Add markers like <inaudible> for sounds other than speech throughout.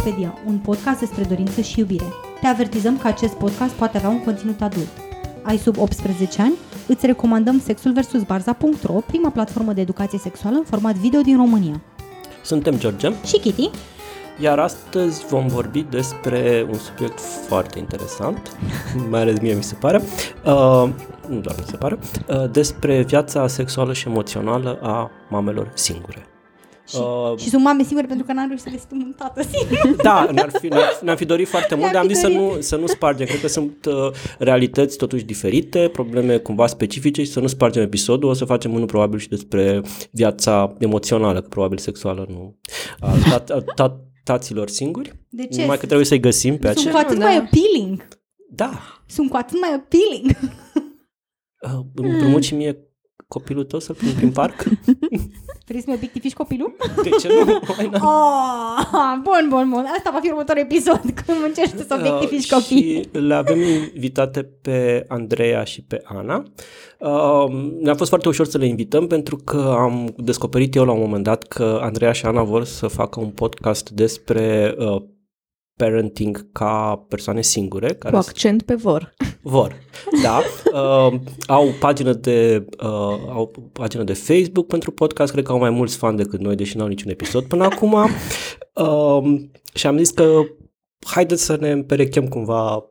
Sexulopedia, un podcast despre dorință și iubire. Te avertizăm că acest podcast poate avea un conținut adult. Ai sub 18 ani? Îți recomandăm Sexul vs. Barza.ro, prima platformă de educație sexuală în format video din România. Suntem George Și Kitty? Iar astăzi vom vorbi despre un subiect foarte interesant, <laughs> mai ales mie mi se pare, uh, nu doar mi se pare, uh, despre viața sexuală și emoțională a mamelor singure. Și, uh, și sunt mame singure pentru că n-am reușit să găsit un tată singur. Da, ne-ar fi, ne-ar, ne-am fi dorit foarte mult, dar am zis să nu, să nu spargem. Cred că sunt uh, realități totuși diferite, probleme cumva specifice și să nu spargem episodul. O să facem unul probabil și despre viața emoțională, că probabil sexuală nu. Uh, taților singuri. De ce? Numai că trebuie să-i găsim pe aceea. Sunt cu atât da. mai appealing. Da. Sunt cu atât mai appealing. Uh, împrumut și mie copilul tău să-l pun prin parc? <laughs> Vrei să-mi obiectiviști copilul? De ce nu? <laughs> Oh, bun, bun, bun. Asta va fi următorul episod, <laughs> când încerci să obiectiviști uh, copii. Și le avem invitate pe Andreea și pe Ana. Uh, ne-a fost foarte ușor să le invităm pentru că am descoperit eu la un moment dat că Andreea și Ana vor să facă un podcast despre uh, parenting ca persoane singure. Care Cu accent pe vor. Vor, da. <laughs> Uh, au, pagină de, uh, au pagină de Facebook pentru podcast, cred că au mai mulți fani decât noi, deși nu au niciun episod până acum. Uh, <laughs> și am zis că haideți să ne împerechem cumva Uh,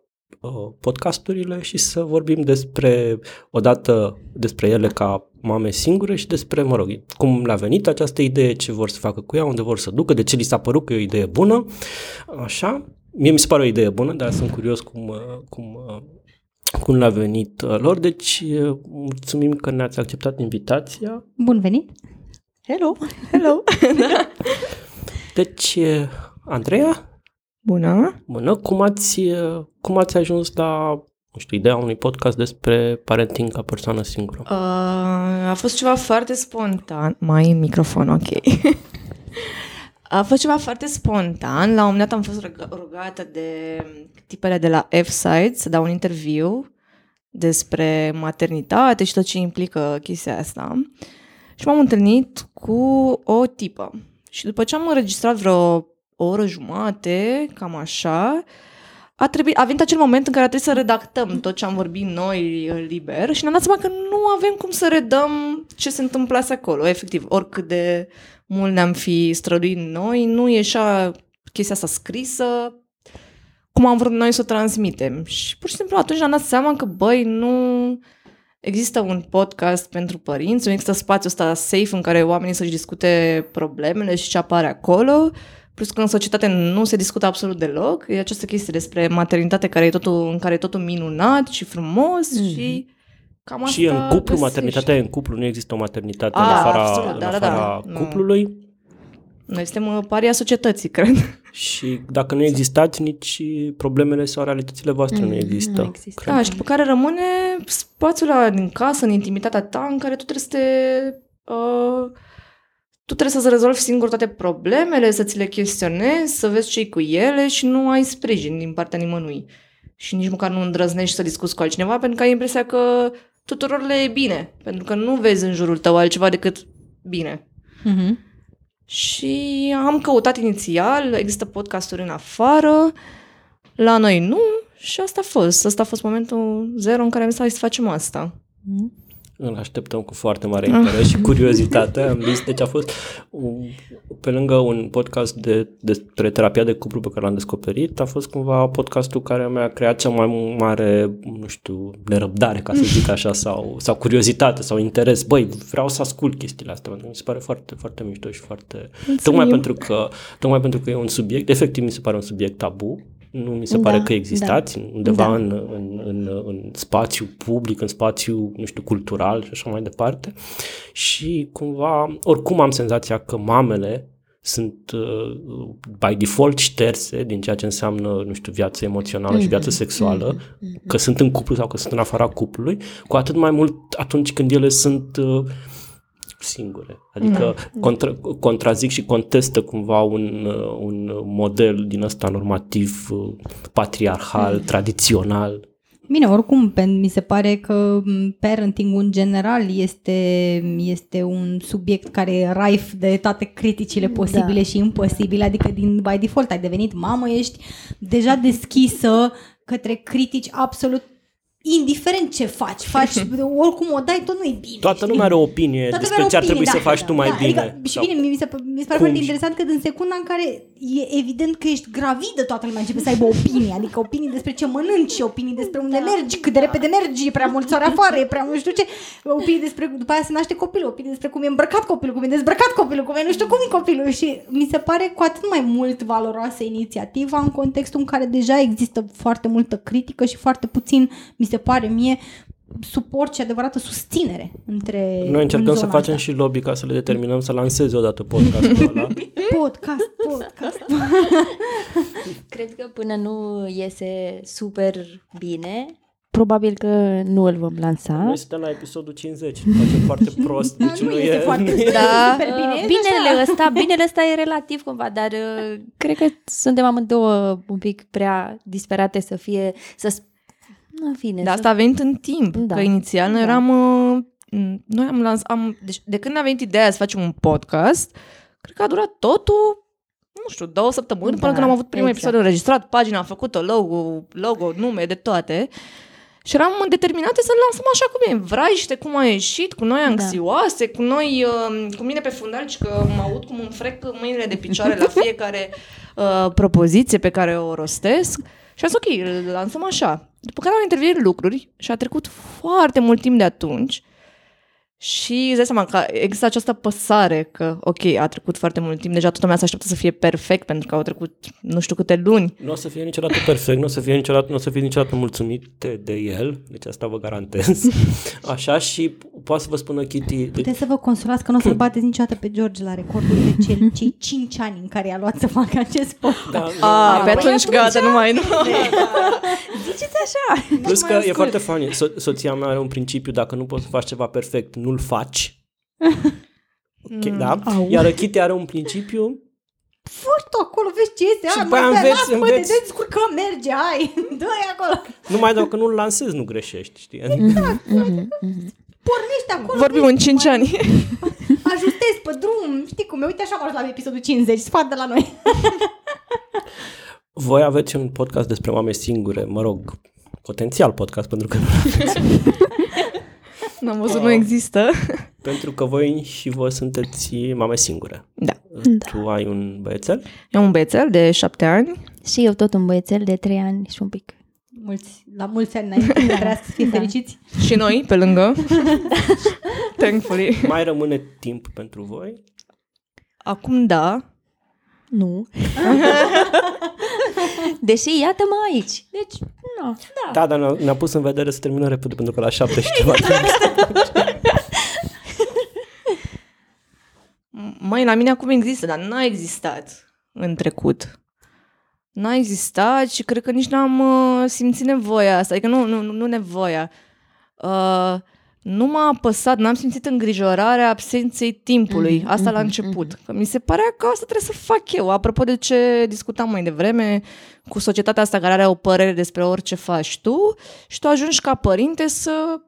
podcasturile și să vorbim despre, odată despre ele ca mame singure și despre, mă rog, cum le-a venit această idee, ce vor să facă cu ea, unde vor să ducă, de ce li s-a părut că e o idee bună, așa. Mie mi se pare o idee bună, dar sunt curios cum, uh, cum, uh, cum le-a venit lor, deci mulțumim că ne-ați acceptat invitația. Bun venit! Hello! Hello! <laughs> da. Deci, Andreea, Bună! Bună! Cum ați, cum ați ajuns la, nu știu, ideea unui podcast despre parenting ca persoană singură? Uh, a fost ceva foarte spontan. Mai în microfon, ok. <laughs> a fost ceva foarte spontan. La un moment dat am fost rugată de tipele de la F-Site să dau un interviu despre maternitate și tot ce implică chestia asta. Și m-am întâlnit cu o tipă. Și după ce am înregistrat vreo o oră jumate, cam așa, a, trebuit, a venit acel moment în care a trebuit să redactăm tot ce am vorbit noi liber și ne-am dat seama că nu avem cum să redăm ce se întâmplase acolo. Efectiv, oricât de mult ne-am fi străduit noi, nu ieșea chestia asta scrisă cum am vrut noi să o transmitem. Și pur și simplu atunci am dat seama că, băi, nu există un podcast pentru părinți, nu există spațiul ăsta safe în care oamenii să-și discute problemele și ce apare acolo Plus că în societate nu se discută absolut deloc. E această chestie despre maternitate care e totul, în care e totul minunat și frumos mm-hmm. și cam asta Și în cuplu, găsești. maternitatea în cuplu, nu există o maternitate A, în afara, absolut, în da, afara da, da. cuplului. Nu. Noi suntem uh, paria societății, <laughs> cred. Și dacă nu existați, nici problemele sau realitățile voastre mm, nu există. Nu există. Cred. Da, și pe care rămâne spațiul ăla din casă, în intimitatea ta, în care tu trebuie să te... Uh, tu trebuie să-ți rezolvi singur toate problemele, să ți le chestionezi, să vezi ce cu ele și nu ai sprijin din partea nimănui. Și nici măcar nu îndrăznești să discuți cu altcineva pentru că ai impresia că tuturor le e bine. Pentru că nu vezi în jurul tău altceva decât bine. Mm-hmm. Și am căutat inițial, există podcasturi în afară, la noi nu și asta a fost. Asta a fost momentul zero în care am zis să facem asta. Mm-hmm. Îl așteptăm cu foarte mare interes și curiozitate. Am zis, deci a fost un, pe lângă un podcast de, despre terapia de cuplu pe care l-am descoperit, a fost cumva podcastul care mi-a creat cea mai mare, nu știu, nerăbdare, ca să zic așa, sau, sau curiozitate sau interes. Băi, vreau să ascult chestiile astea, pentru că mi se pare foarte, foarte mișto și foarte... Tocmai pentru, că, tocmai pentru că e un subiect, efectiv mi se pare un subiect tabu, nu mi se da, pare că existați da, undeva da. În, în, în, în spațiu public, în spațiu, nu știu, cultural și așa mai departe. Și cumva, oricum am senzația că mamele sunt uh, by default șterse din ceea ce înseamnă, nu știu, viață emoțională mm-hmm. și viață sexuală, mm-hmm. că sunt în cuplu sau că sunt în afara cuplului, cu atât mai mult atunci când ele sunt uh, singure. Adică mm. contra, contrazic și contestă cumva un, un model din ăsta normativ, patriarhal, mm. tradițional. Bine, oricum, mi se pare că parenting în general este, este un subiect care e raif de toate criticile da. posibile da. și imposibile, adică din by default ai devenit mamă, ești deja deschisă către critici absolut indiferent ce faci, faci <laughs> oricum o dai, tot nu e bine. Toată lumea are o opinie Toată despre ce ar trebui da, să faci da, tu mai da, bine. Adică, și bine, mi se, mi se pare foarte interesant că în secunda în care e evident că ești gravidă, toată lumea începe să aibă opinie, adică opinii despre ce mănânci, opinii despre unde da, mergi, cât de repede mergi, e prea mult soare afară, e prea nu știu ce, opinii despre, după aia se naște copilul, opinii despre cum e îmbrăcat copilul, cum e dezbrăcat copilul, cum e nu știu cum e copilul. Și mi se pare cu atât mai mult valoroasă inițiativa în contextul în care deja există foarte multă critică și foarte puțin, mi se pare mie, suport și adevărată susținere între Noi încercăm să facem asta. și lobby ca să le determinăm să lanseze odată podcastul ăla. <laughs> podcast, podcast. <laughs> Cred că până nu iese super bine, probabil că nu îl vom lansa. Noi suntem la episodul 50, facem foarte prost, <laughs> da, deci nu, nu este e... foarte da, super bine. binele ăsta, binele ăsta e relativ cumva, dar uh, cred că suntem amândouă un pic prea disperate să fie, să în fine. Dar asta a venit în timp, da. că inițial noi da. eram... Uh, noi am lansat... Am, deci, de când a venit ideea să facem un podcast, cred că a durat totul nu știu, două săptămâni da, până când am avut primul exact. episod înregistrat, pagina am făcut-o, logo, logo, nume, de toate. Și eram determinate să-l lansăm așa cum e, vraiște, cum a ieșit, cu noi da. anxioase, da. cu noi, uh, cu mine pe fundal, și că mă aud cum îmi frec mâinile de picioare la <laughs> fiecare uh, propoziție pe care o rostesc. Și am zis, ok, îl lansăm așa. După care am intervenit lucruri și a trecut foarte mult timp de atunci și îți dai seama că există această păsare că, ok, a trecut foarte mult timp, deja toată lumea se așteaptă să fie perfect pentru că au trecut nu știu câte luni. Nu o să fie niciodată perfect, nu o să fie niciodată, nu o să fie niciodată mulțumit de el, deci asta vă garantez. <laughs> Așa și poate să vă spună Kitty... Puteți să vă consolați că nu o să-l <laughs> bateți niciodată pe George la recordul de cel, cei 5 ani în care i-a luat să facă acest podcast. Da, da. A, pe atunci gata, nu <laughs> mai nu. Ziceți așa. Plus că e foarte funny. So- soția mea are un principiu, dacă nu poți să faci ceva perfect, nu-l faci. <laughs> Okay, da? Iar Kitty are un principiu Fă acolo, vezi ce este. Și după aia înveți, înveți. Te descurcă, merge, hai, <laughs> dă acolo. Numai dacă nu-l lansezi, nu greșești, știi? Exact. Pornești acolo. Vorbim în 5 ani. <laughs> Ajustezi pe drum, știi cum e, uite așa am la episodul 50, sfat de la noi. Voi aveți un podcast despre mame singure, mă rog, potențial podcast, pentru că nu N-am văzut, uh, nu există. <laughs> Pentru că voi și voi sunteți mame singure. Da. Tu ai un băiețel? Eu un băiețel de șapte ani. Și eu tot un băiețel de trei ani și un pic. Mulți, la mulți ani înainte, vrea să fie da. fericiți. Și noi, pe lângă. <laughs> Thankfully. Mai rămâne timp pentru voi? Acum da. Nu. <laughs> Deși iată-mă aici. Deci, nu. Da, da dar ne-a pus în vedere să terminăm repede pentru că la șapte și ceva <laughs> Măi, la mine acum există, dar n-a existat în trecut. N-a existat și cred că nici n-am uh, simțit nevoia asta. Adică nu, nu, nu nevoia. Uh, nu m-a apăsat, n-am simțit îngrijorarea absenței timpului. Mm-hmm, asta mm-hmm, la început. Mm-hmm. Că mi se părea că asta trebuie să fac eu. Apropo de ce discutam mai devreme cu societatea asta care are o părere despre orice faci tu și tu ajungi ca părinte să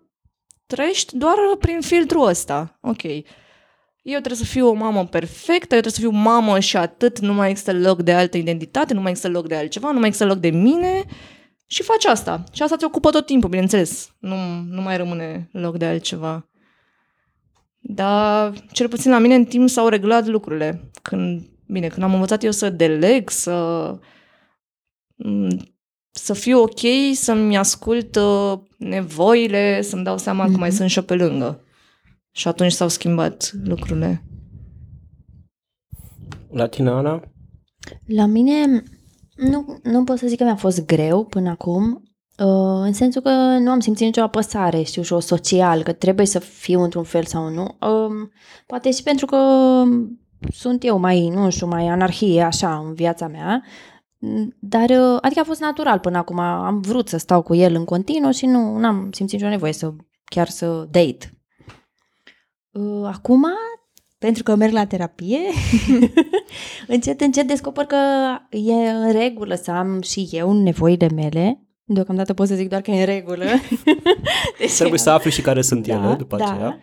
trăiești doar prin filtrul ăsta. Ok. Eu trebuie să fiu o mamă perfectă, eu trebuie să fiu mamă și atât, nu mai există loc de altă identitate, nu mai există loc de altceva, nu mai există loc de mine și faci asta. Și asta te ocupă tot timpul, bineînțeles. Nu, nu mai rămâne loc de altceva. Dar, cel puțin la mine, în timp s-au reglat lucrurile. Când, bine, când am învățat eu să deleg, să, să fiu ok, să-mi ascult uh, nevoile, să-mi dau seama mm-hmm. că mai mhm. sunt și pe lângă. Și atunci s-au schimbat lucrurile. La tine, Ana? La mine nu, nu pot să zic că mi-a fost greu până acum, uh, în sensul că nu am simțit nicio apăsare, știu, și o social, că trebuie să fiu într-un fel sau nu. Uh, poate și pentru că sunt eu mai, nu știu, mai anarhie așa în viața mea, dar, uh, adică a fost natural până acum. Am vrut să stau cu el în continuu și nu am simțit nicio nevoie să chiar să date. Uh, acum pentru că merg la terapie, <laughs> încet, încet descoper că e în regulă să am și eu nevoile mele, Deocamdată pot să zic doar că e în regulă. <laughs> deci, Trebuie să afli și care sunt da, ele după da. aceea.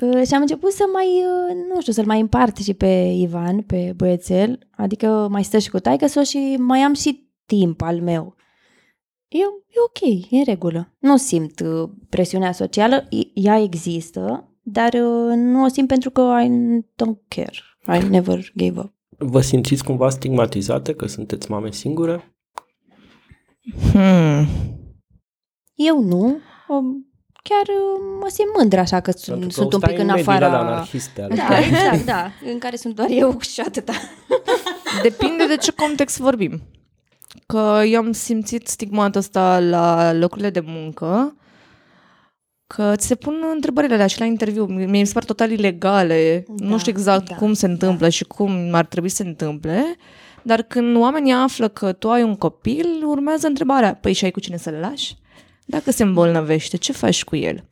Uh, și am început să mai, uh, nu știu, să-l mai împart și pe Ivan, pe băiețel, adică mai stă și cu taică și mai am și timp al meu. E, e ok, e în regulă. Nu simt uh, presiunea socială, ea există, dar uh, nu o simt pentru că I don't care. I never gave up. Vă simțiți cumva stigmatizate că sunteți mame singure? Hmm. Eu nu. Um, chiar uh, mă simt mândră așa că sunt, că sunt un pic în afara... anarhiste <laughs> da, exact, da, în care sunt doar eu și atâta. <laughs> Depinde de ce context vorbim. Că eu am simțit stigmatul ăsta la locurile de muncă, că ți se pun întrebările alea și la interviu. Mi se par total ilegale. Da, nu știu exact da, cum se întâmplă da. și cum ar trebui să se întâmple. Dar când oamenii află că tu ai un copil, urmează întrebarea, păi și ai cu cine să-l lași? Dacă se îmbolnăvește, ce faci cu el?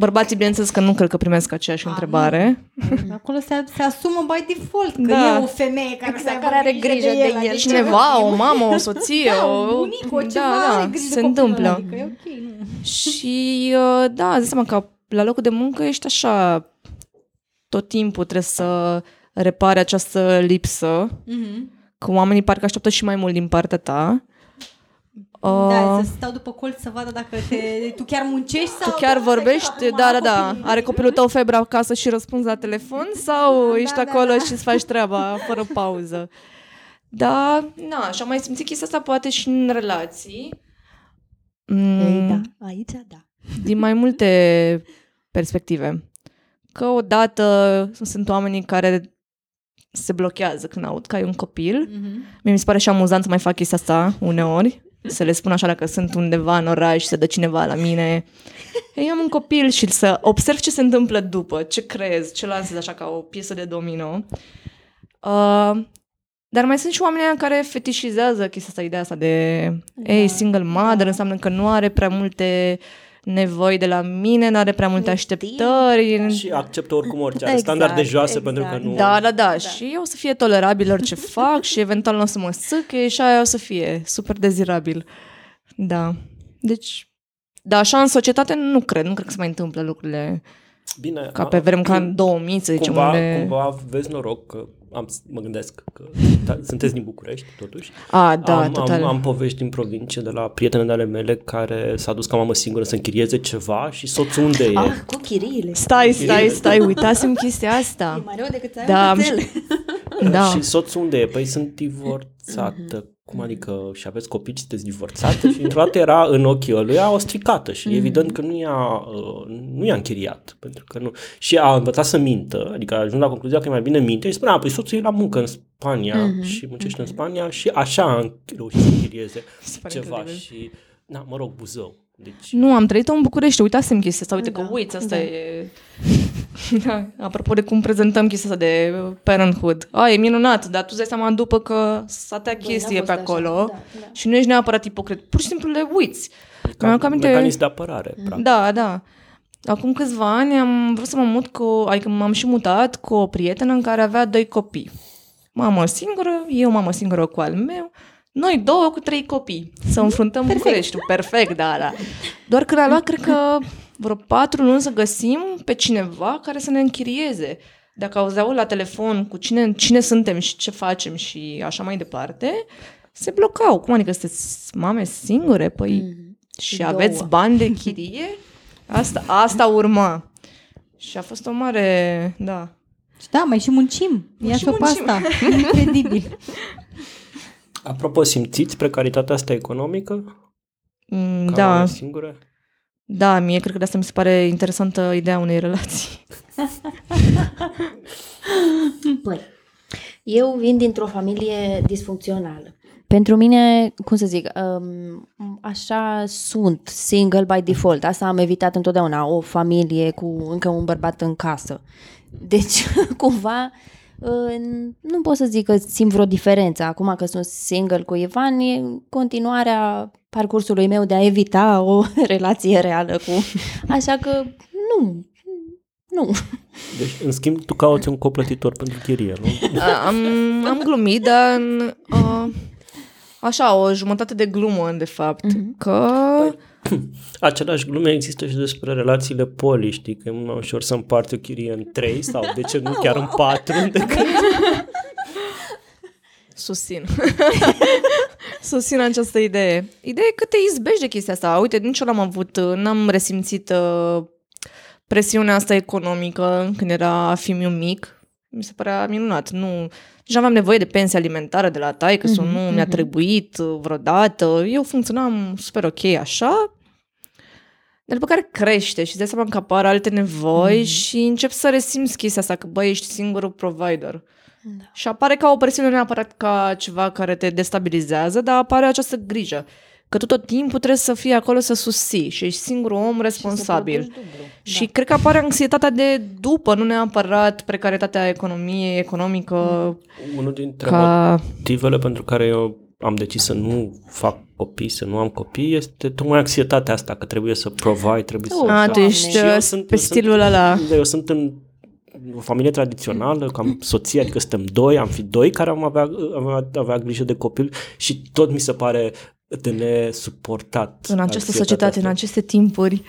Bărbații, bineînțeles că nu cred că primesc aceeași A, întrebare. Nu. <laughs> Acolo se, se asumă by default că da. e o femeie care, exact, care are grijă de, de el. el. Cineva, o mamă, o soție, da, o... bunic, o ceva, da, da, se întâmplă. Adică e okay, nu. Și uh, da, zic seama că la locul de muncă ești așa tot timpul trebuie să repare această lipsă, mm-hmm. că oamenii parcă așteaptă și mai mult din partea ta da, uh, să stau după colț să vadă dacă te, tu chiar muncești sau... Tu chiar vorbești? Da, da, da. Are copilul tău febră acasă și răspunzi la telefon sau da, ești da, acolo da, da. și îți faci treaba fără pauză? Da, na, și am mai simțit chestia asta poate și în relații. Mm, Ei, da, aici da. Din mai multe perspective. Că odată sunt oamenii care se blochează când aud că ai un copil. Mm-hmm. Mie mi se pare și amuzant să mai fac chestia asta uneori să le spun așa dacă sunt undeva în oraș și să dă cineva la mine. Eu am un copil și să observ ce se întâmplă după, ce crezi, ce lansez așa ca o piesă de domino. Uh, dar mai sunt și oameni care fetișizează chestia asta, ideea asta de da. ei, single mother, da. înseamnă că nu are prea multe nevoi de la mine, nu are prea multe așteptări. Și acceptă oricum orice are exact, standarde joase exact. pentru că nu... Da, da, da, da. Și eu o să fie tolerabil orice <laughs> fac și eventual nu o să mă sâche și aia o să fie super dezirabil. Da. Deci, da, așa în societate nu cred, nu cred că se mai întâmplă lucrurile Bine, ca pe vrem ca în 2000, să zicem. Cumva, unde... cumva vezi noroc că am, mă gândesc că da, sunteți din București, totuși. A, da, am, total. Am, am povești din provincie de la prietene ale mele care s-a dus ca mamă singură să închirieze ceva și soțul unde e? Ah, cu chiriile. Stai, stai, stai, uitați-mi chestia asta. E mai rău decât să da, am da. Și soțul unde e? Păi sunt divorțată. Mm-hmm cum adică și aveți copii și sunteți divorțate? și într-o dată era în ochii lui o stricată și mm-hmm. evident că nu i-a, uh, nu i-a închiriat. Pentru că nu. Și a învățat să mintă, adică a ajuns la concluzia că e mai bine minte și spunea, păi soțul e la muncă în Spania mm-hmm. și muncește mm-hmm. în Spania și așa a reușit să închirieze <laughs> ceva incredibil. și, na, mă rog, Buzău. Deci... Nu, am trăit-o în București, uitați-mi chestia asta, uite da, că uiți, asta da. e... <laughs> da, apropo de cum prezentăm chestia asta de parenthood. A, e minunat, dar tu îți dai seama după că s-a tăiat chestie pe acolo da, da. și nu ești neapărat ipocrit, pur și simplu le uiți. Ca aminte... mecanism de apărare, practic. Da, da. Acum câțiva ani am vrut să mă mut cu, adică m-am și mutat cu o prietenă în care avea doi copii. Mamă singură, eu mamă singură cu al meu noi două cu trei copii să înfruntăm Perfect. Bucureștiul. Perfect, da, da. Doar că a luat, cred că, vreo patru luni să găsim pe cineva care să ne închirieze. Dacă auzeau la telefon cu cine, cine suntem și ce facem și așa mai departe, se blocau. Cum adică sunteți mame singure? Păi mm, și două. aveți bani de chirie? Asta, asta urma. Și a fost o mare, da. Da, mai și muncim. Ia și asta. <laughs> Incredibil. Apropo, simțiți precaritatea asta economică? Mm, da. Singură? Da, mie cred că de asta mi se pare interesantă ideea unei relații. <laughs> păi, eu vin dintr-o familie disfuncțională. Pentru mine, cum să zic, um, așa sunt, single by default. Asta am evitat întotdeauna, o familie cu încă un bărbat în casă. Deci, <laughs> cumva, nu pot să zic că simt vreo diferență. Acum că sunt single cu Ivan, e continuarea parcursului meu de a evita o <laughs> relație reală cu... Așa că nu, nu. Deci, în schimb, tu cauți un coplătitor pentru chirie, nu? Am, am glumit, dar uh, așa, o jumătate de glumă, de fapt, Mhm. că... <clears throat> Același glume există și despre relațiile poli, știi, că e mult mai ușor să împarți o chirie în trei sau de ce nu chiar în patru decât Susțin. <laughs> Susțin această idee. Ideea e că te izbești de chestia asta. Uite, nici eu n-am avut, n-am resimțit uh, presiunea asta economică când era fiul mic. Mi se părea minunat. Nu, nici aveam nevoie de pensie alimentară de la taică sau Mhm, nu mi-a mhm. trebuit uh, vreodată. Eu funcționam super ok așa. Dar după care crește și îți dai seama că apar alte nevoi Mhm. și încep să resimți chestia asta, că băi, ești singurul provider. Da. Și apare ca o presiune, nu neapărat ca ceva care te destabilizează, dar apare această grijă. Că tu tot timpul trebuie să fii acolo să susții și ești singurul om responsabil. Și, să produci dublu. Și cred că apare anxietatea de după, nu neapărat precaritatea economiei, economică, unul dintre ca... motivele pentru care eu am decis să nu fac copii, să nu am copii, este tocmai anxietatea asta, că trebuie să provide, trebuie să... Oh, A, tu Doamne. ești Și eu uh, sunt- pe eu sunt- stilul ăla. <laughs> Eu sunt în o familie tradițională, cam soție, adică suntem doi, am fi doi care am avea, am avea, avea grijă de copil și tot mi se pare de nesuportat. În această anxietatea societate, în asta. aceste timpuri.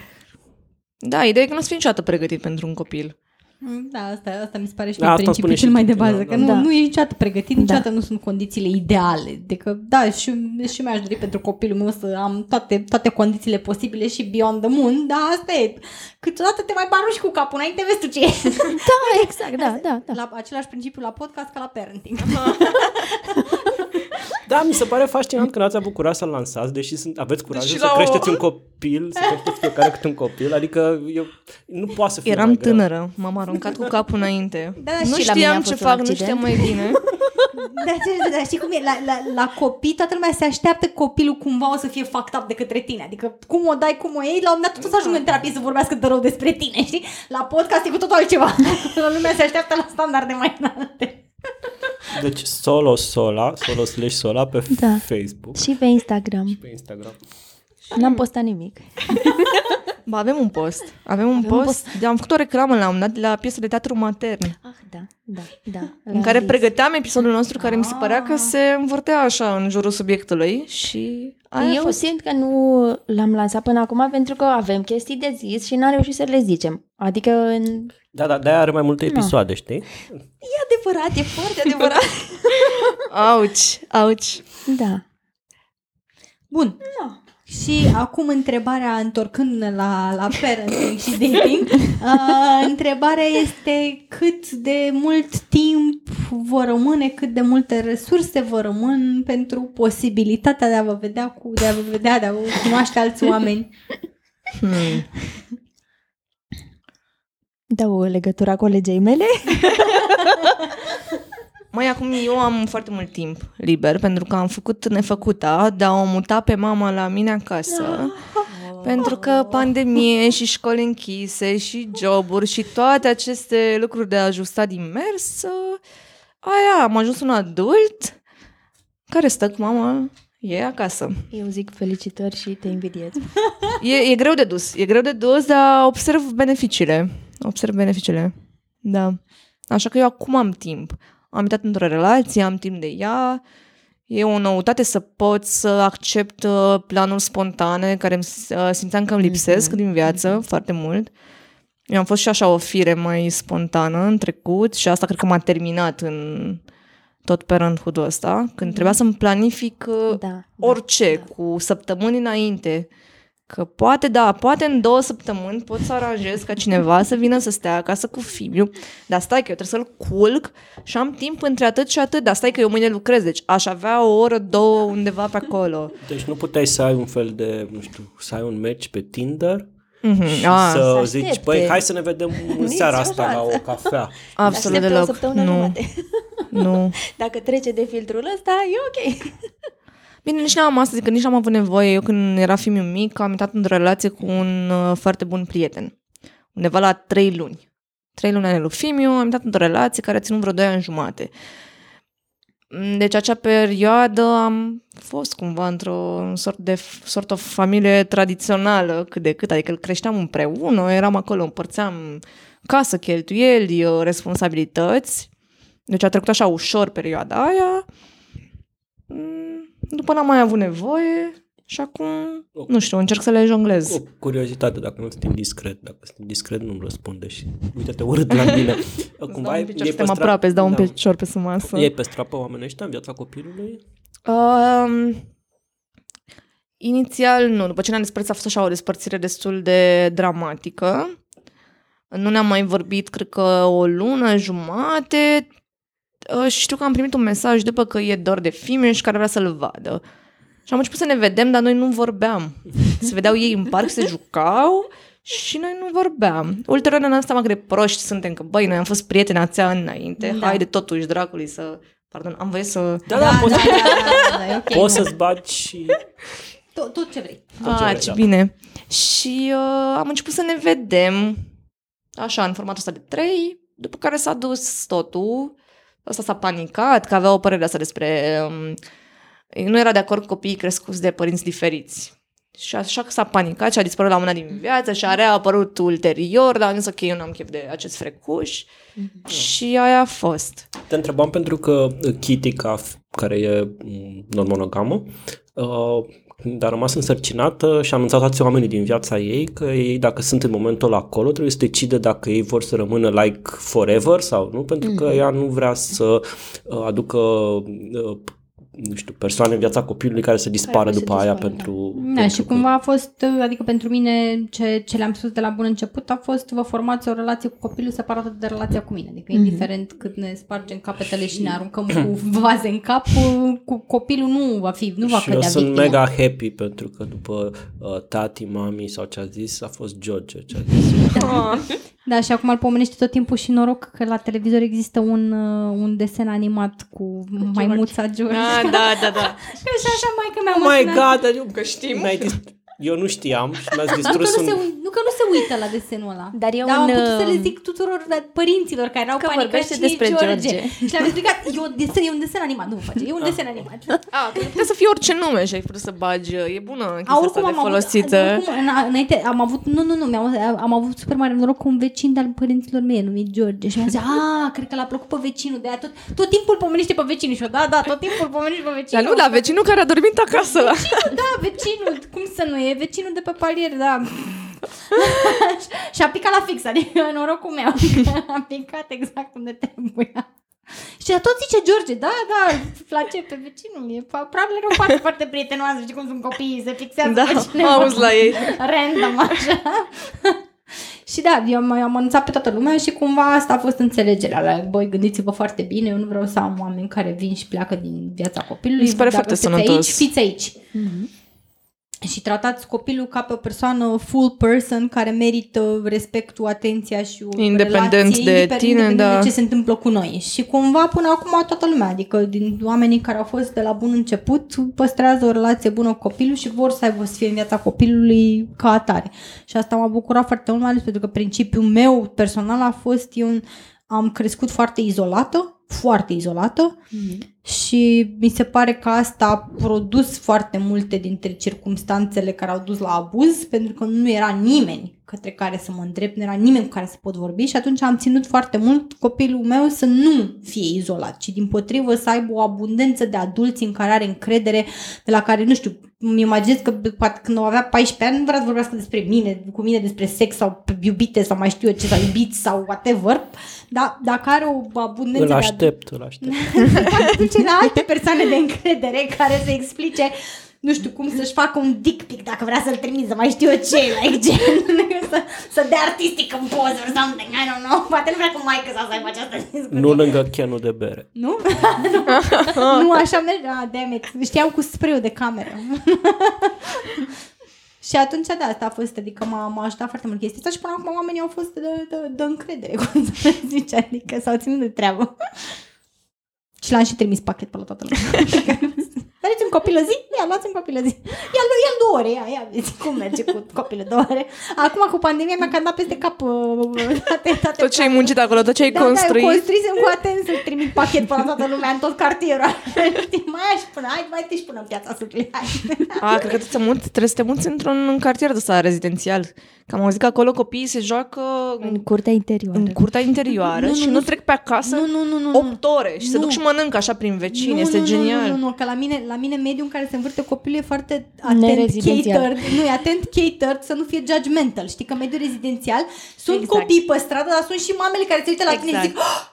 Da, ideea e că nu o să fii niciodată pregătit pentru un copil. Da, asta, asta mi se pare și Da, da, asta principiul spune cel și mai de tu, bază, da, că da. nu, Da. nu e niciodată pregătit, Da. niciodată nu sunt condițiile ideale. Adică, da, și, și mi-aș dori pentru copilul meu să am toate, toate condițiile posibile și beyond the moon, dar asta e. Câteodată te mai baruși și cu capul înainte, vezi tu ce e. <laughs> Da, exact, da, da, da. La același principiu la podcast ca la parenting. <laughs> Da, mi se pare fascinant că n-ați avut curaj să-l lansați, deși sunt, aveți curajul Deși să la o- creșteți un copil, să creșteți fiecare câte un copil, adică eu, nu poate să fie Eram mai greu. tânără, m-am aruncat cu capul înainte. Da, nu și la mine a știam ce fost un fac, nu accident. știam mai bine. <laughs> Dar, ce, dar știi cum e? La, la, la copii toată lumea se așteaptă copilul cumva o să fie fucked up de către tine. Adică cum o dai, cum o iei, la un moment dat tot o să ajungă în terapie să vorbească de rău despre tine, știi? La podcast e cu totul altceva. <laughs> lumea se așteaptă la standarde mai înalte. Deci solo sola, solo slash sola pe Da. Facebook Și pe Instagram. pe Instagram. N-am postat nimic. <laughs> Ba, avem un post. Avem un Avem un post. De, am făcut o reclamă la un moment dat la piesă de teatru matern. Ah, da, da, da. în La care Alice. pregăteam episodul nostru care mi se părea că se învârtea așa în jurul subiectului și aia a Eu fost. simt că nu l-am lansat până acum pentru că avem chestii de zis și n-am reușit să le zicem. Adică, în... Da, da, de-aia are mai multe episoade, știi? e adevărat, e foarte adevărat. <laughs> Auci, auci. Da. Bun. Da. Și acum întrebarea, întorcându-ne la, la parenting și dating, <laughs> uh, întrebarea este cât de mult timp vă rămâne, cât de multe resurse vă rămân pentru posibilitatea de a vă vedea cu, de a vă vedea, de a vă cunoaște alți oameni. Hmm. Dau legătura colegei mele. <laughs> Mai acum eu am foarte mult timp liber pentru că am făcut nefăcuta de a o muta pe mama la mine acasă. Pentru că pandemie și școli închise și joburi și toate aceste lucruri de ajustat din mers, uh, aia, am ajuns un adult care stă cu mama, e acasă. Eu zic felicitări și te invidiez. <laughs> E, e greu de dus, e greu de dus, dar observ beneficiile. Observ beneficiile, da. Așa că eu acum am timp. Am intrat într-o relație, am timp de ea. E o noutate să pot să accept uh, planuri spontane care îmi s- uh, simțeam că îmi lipsesc Mhm, din viață foarte mult. Eu am fost și așa o fire mai spontană în trecut și asta cred că m-a terminat în tot parenthood-ul ăsta, când trebuia să-mi planific uh, Da. orice, da. cu săptămâni înainte. Că poate, da, poate în două săptămâni pot să aranjez ca cineva să vină să stea acasă cu Fibiu, dar stai că eu trebuie să-l culc și am timp între atât și atât, dar stai că eu mâine lucrez, deci aș avea o oră, două undeva pe acolo. Deci nu puteai să ai un fel de, nu știu, să ai un match pe Tinder Mhm, și a, să să zici, aștepte. băi, hai să ne vedem <laughs> în seara asta la o cafea. <laughs> absolut Aștept o deloc. săptămână Nu, jumate. nu. <laughs> Dacă trece de filtrul ăsta, e ok. Bine, nici n-am asta, zic că nici n-am avut nevoie. Eu când era fiul mic, am intrat într-o relație cu un uh, foarte bun prieten. Undeva la trei luni. Trei luni ale lui Fimiu, am intrat într-o relație care a ținut vreo doi ani jumate. Mm, Deci acea perioadă am fost cumva într-o sort de sort of familie tradițională cât de cât, adică îl creșteam împreună, eram acolo, împărțeam casă, cheltuieli, uh, responsabilități. Deci a trecut așa ușor perioada aia. Mm, după n-am mai avut nevoie și acum, nu știu, încerc să le jonglez. O curiozitate, dacă nu sunt indiscret, dacă sunt indiscret nu-mi răspunde și uite-te urât la mine. <laughs> Îți dau un picior, suntem aproape, îți dau un da. picior pe sub masă. Ei păstra pe oamenii ăștia în viața copilului? Um, inițial nu, după ce ne-am despărțit a fost așa o despărțire destul de dramatică. Nu ne-am mai vorbit, cred că o lună, jumate. Uh, și știu că am primit un mesaj după că e dor de Fimiș care vrea să-l vadă. Și am început să ne vedem, dar noi nu vorbeam. Se vedeau ei în parc, se jucau și noi nu vorbeam. Ulterior ne-am dat seama cât de proști suntem, că băi, noi am fost prieteni ația înainte, Da. haide totuși dracului să... Pardon, am voie să... Da, da, poți, da, da, da, e ok. poți să-ți bagi și... Tot, tot ce vrei. Tot ce Ah, vrei, ce da. bine. Și uh, am început să ne vedem, așa, în formatul ăsta de trei, după care s-a dus totul. Ăsta s-a panicat, că avea o părere asta despre... Um, nu era de acord cu copiii crescuți de părinți diferiți. Și așa că s-a panicat și a dispărut la una din viață și a reapărut ulterior, dar am zis ok, eu n-am chef de acest frecuș. Și aia a fost. Te întrebam pentru că Kitty, ca, f- care e mm, non-monogamă, uh, când a rămas însărcinată și a anunțat toți oamenii din viața ei că ei, dacă sunt în momentul ăla acolo, trebuie să decide dacă ei vor să rămână like forever sau nu, pentru că ea nu vrea să uh, aducă uh, nu știu, persoane în viața copilului care să dispară Care să după aia dispară, pentru... Da, pentru și cumva a fost, adică pentru mine, ce, ce le-am spus de la bun început a fost vă formați o relație cu copilul separată de relația cu mine. Adică indiferent cât ne spargem capetele și ne aruncăm cu <clears throat> vaze în cap, cu copilul nu va fi, nu va și eu cădea sunt victimă. mega happy pentru că după uh, tati, mami sau ce a zis, a fost George ce a zis. <laughs> Da, și acum îl pomenește tot timpul și noroc că la televizor există un, uh, un desen animat cu maimuța George. Ah, da, da, da. <laughs> și așa mai că mi-a Oh my sunat- god, adică că știm. Eu nu știam și mi-ați Nu că, distrus nu, un... se, ui- nu că nu se uită la desenul ăla. Dar e Dar am un, putut să le uh, zic tuturor da, părinților care erau Că panicați vorbește cine e despre George. Și le-am explicat, e un desen, e un desen animat, nu vă face, e un desen animat. Ah, că putea să fie orice nume și ai putut să bagi. E bună A, chestia asta oricum de am avut, folosită. oricum, în- înainte am avut, nu, nu, nu, mi-am, am avut super mare noroc cu un vecin de-al părinților mei, numit George. Și mi-a zis, a, cred că l-a plăcut pe vecinul, de aia tot, tot timpul pomenește pe vecinul. Și eu, da, da, tot timpul pomenește pe Dar vecinul. nu, la vecinul care a dormit acasă. Da, vecinul, cum să nu e? Vecinul de pe palier, da. <laughs> și a picat la fix, adică norocul meu, că <laughs> a picat exact unde trebuia. Și ea tot zice George, da, da, îți place pe vecinul, e probabil era o parte foarte prietenoasă, știi cum sunt copiii, se fixează Da, pe cineva. auzi la ei. Random, așa. <laughs> și da, eu am, am anunțat pe toată lumea și cumva asta a fost înțelegerea. La, băi, gândiți-vă foarte bine, eu nu vreau să am oameni care vin și pleacă din viața copilului. Mi se pare Dacă foarte sunteți sănătos. Aici, fiți aici. Și tratați copilul ca pe o persoană full person care merită respectul, atenția și o Independent relație, de independent tine, de da. ce se întâmplă cu noi. Și cumva până acum toată lumea, adică din oamenii care au fost de la bun început, păstrează o relație bună cu copilul și vor să aibă să fie în viața copilului ca atare. Și asta m-a bucurat foarte mult, mai ales pentru că principiul meu personal a fost, eu am crescut foarte izolată, foarte izolată și mi se pare că asta a produs foarte multe dintre circumstanțele care au dus la abuz, pentru că nu era nimeni către care să mă îndrept, nu era nimeni cu care să pot vorbi și atunci am ținut foarte mult copilul meu să nu fie izolat, ci din potrivă să aibă o abundență de adulți în care are încredere, de la care, nu știu, îmi imaginez că poate când o avea 14 ani nu vrea să vorbească despre mine, cu mine despre sex sau iubite sau mai știu eu ce, sau iubiți sau whatever, dar dacă are o abundență Îl de adulți aștept, îl aștept. <laughs> poate duce la alte persoane de încredere care să explice nu știu cum să-și facă un dick pic dacă vrea să-l trimită, mai știu eu ce, like gen, <laughs> să, să dea artistic în poză or something, I don't know, poate nu vrea cu maică sau să aibă această discuție. Nu lângă chenul de bere. Nu? nu, <laughs> nu așa merge, ah, damn it. știam cu spray de cameră. <laughs> și atunci, da, asta a fost, adică m-a, m-a ajutat foarte mult chestia asta și până acum oamenii au fost de, de, de încredere, cum să zice, adică s-au ținut de treabă. Și l-am și trimis pachet pe la toată lumea. Vedeți un copil o zi? Ia, luați un copil o zi. Ia, lu- ia două ore, ia, ia, vezi cum merge cu copilul două ore. Acum cu pandemia mi-a cam dat peste cap uh, toate, toate Tot ce ai muncit acolo, tot ce ai da, Da, construit. eu construisem cu atent să-l trimit pachet până la toată lumea, în tot cartierul. Știi, <laughs> mai aș până, hai, mai te până în piața Suclei, hai. A, cred că trebuie să, mut, trebuie să te muți într-un cartier de ăsta rezidențial. Că am auzit că acolo copiii se joacă În curtea interioară. în curtea interioară <laughs> Nu, nu, și nu, nu, nu. trec pe acasă Nu, nu, nu, nu, nu. 8 ore și se Nu. duc și mănâncă așa prin vecini. Nu, este nu, genial. Nu, nu, nu, că la mine, la mine mediul în care se învârte copilul e foarte atent Nerezidențial. catered. Nu, e atent catered să nu fie judgmental. Știi că mediul rezidențial sunt Exact. copii pe stradă, dar sunt și mamele care se uită la tine și Exact. zic "Ah,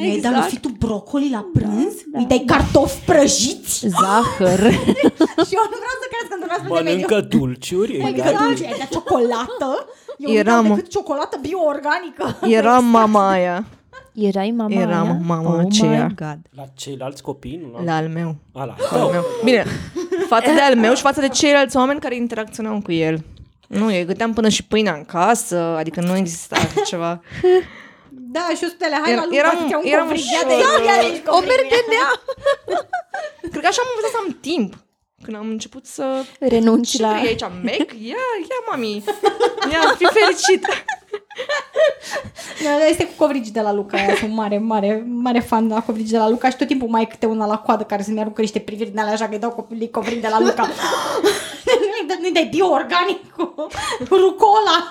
Mi-ai Exact. dat lui tu brocoli la prânz? Îi dai cartofi prăjiți? Zahăr. <laughs> și eu nu vreau să crească într-un astfel de mediu. Mănâncă dulciuri, îi Mănâncă dai dulce, ai dat ciocolată? Eu Eram- nu decât ciocolată bio-organică. <laughs> Era mama aia. Erai mama Eram aia? mama oh aceea. my God. La ceilalți copii, nu? La al meu. A, la Al meu. Bine, față de al meu și față de ceilalți oameni care interacționau cu el. Nu, eu găteam până și pâinea în casă, adică nu exista așa ceva. Da, și 100 de lei, hai Era- la Luca, eram- să-ți iau un eram covrig. ușor, Ia de aici, ia de aici, o covrig. merdenea. <laughs> Cred că așa am învățat să am timp. Când am început să... Renunți Ce la... vrei aici? Mac? Ia, ia, mami. Ia, fi fericit. Da, este cu covrigi de la Luca, aia sunt mare, mare, mare fan de la covrigi de la Luca și tot timpul mai e câte una la coadă care să-mi aruncă niște priviri din alea așa că îi dau copilului covrig de la Luca. Nu-i dai- Nu-i dai bio-organic cu rucola. <laughs>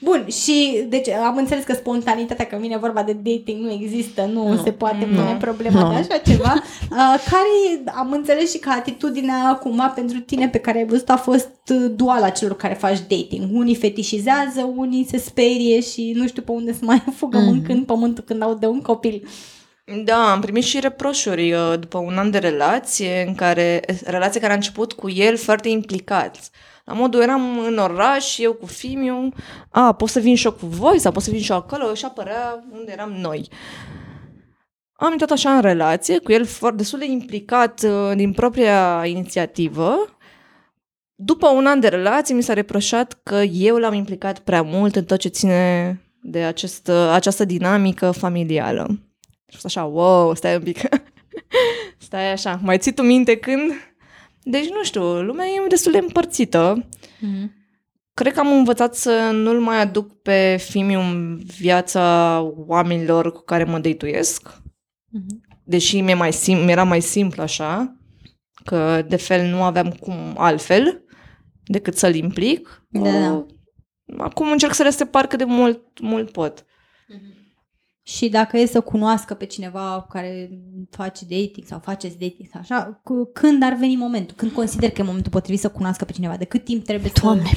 Bun, și deci am înțeles că spontanitatea, că vine vorba de dating, nu există, nu, nu se poate pune problema Nu. de așa ceva. <laughs> Uh, care am înțeles și că atitudinea acum pentru tine pe care ai văzut a fost uh, duală a celor care faci dating. Unii fetișizează, unii se sperie și nu știu pe unde să mai <laughs> fugă Mhm. mâncând pământul când au de un copil. Da, am primit și reproșuri uh, după un an de relație, în care, relație care a început cu el foarte implicat. La modul eram în oraș, eu cu Fimiu, a, pot să vin și eu cu voi sau pot să vin și eu acolo și apărea unde eram noi. Am intrat așa în relație cu el foarte destul de implicat uh, din propria inițiativă. După un an de relație mi s-a reproșat că eu l-am implicat prea mult în tot ce ține de acest, această dinamică familială. Și a fost așa, wow, stai un pic. <laughs> stai așa, mai ții tu minte când? Deci, nu știu, lumea e destul de împărțită. Cred că am învățat să nu-l mai aduc pe Fimiu în viața oamenilor cu care mă deituiesc. Deși mi-e mai sim- mi-era mai simplu așa, că de fel nu aveam cum altfel decât să-l implic. Da, da. Acum încerc să le separ cât de mult, mult pot. Și dacă e să cunoască pe cineva cu care face dating sau faceți dating sau așa, cu, când ar veni momentul? Când consider că e momentul potrivit să cunoască pe cineva? De cât timp trebuie Doamne.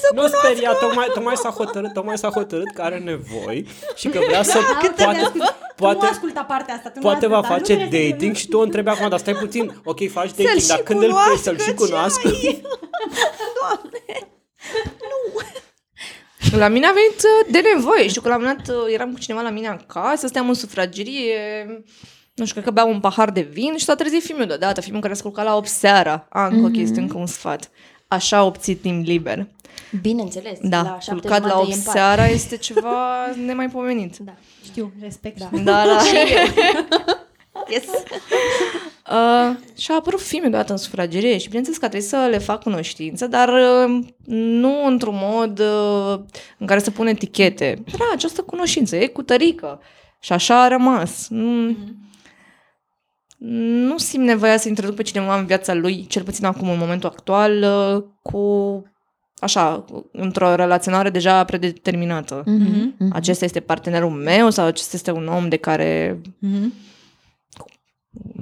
să... Nu speria, tocmai, tocmai s-a hotărât, tocmai s-a hotărât că are nevoi și că vrea să Cât poate, poate, nu poate, asculta partea asta. Tu nu poate va asculta, face nu trebuie să- dating și tu o întrebi acum, dar stai puțin, ok, faci dating, și dar când îl cunoască, pleci să-l și ce cunoască? <laughs> <laughs> La mine a venit uh, de nevoie. Știu că la un moment dat uh, eram cu cineva la mine acasă, stăteam în sufragerie, nu știu, cred că beam un pahar de vin și s-a trezit filmul deodată, filmul care se culca la 8 seara. A, încă o chestie, încă un sfat. Așa a obținut timp liber. Bineînțeles. Da, la șapte culcat la jumate 8 e în pat. seara <laughs> este ceva nemaipomenit. Da. Știu, respect. Da. Da, da. <laughs> yes. Uh, și a apărut filmul deodată în sufragerie și bineînțeles că a trebuit să le fac cunoștință, dar uh, nu într-un mod uh, în care să pun etichete. Era această cunoștință, e cu tărică. Și așa a rămas. Nu, nu simt nevoia să introduc pe cineva în viața lui, cel puțin acum, în momentul actual, uh, cu așa, într-o relaționare deja predeterminată. Mhm, mhm. Acesta este partenerul meu sau acesta este un om de care Mhm.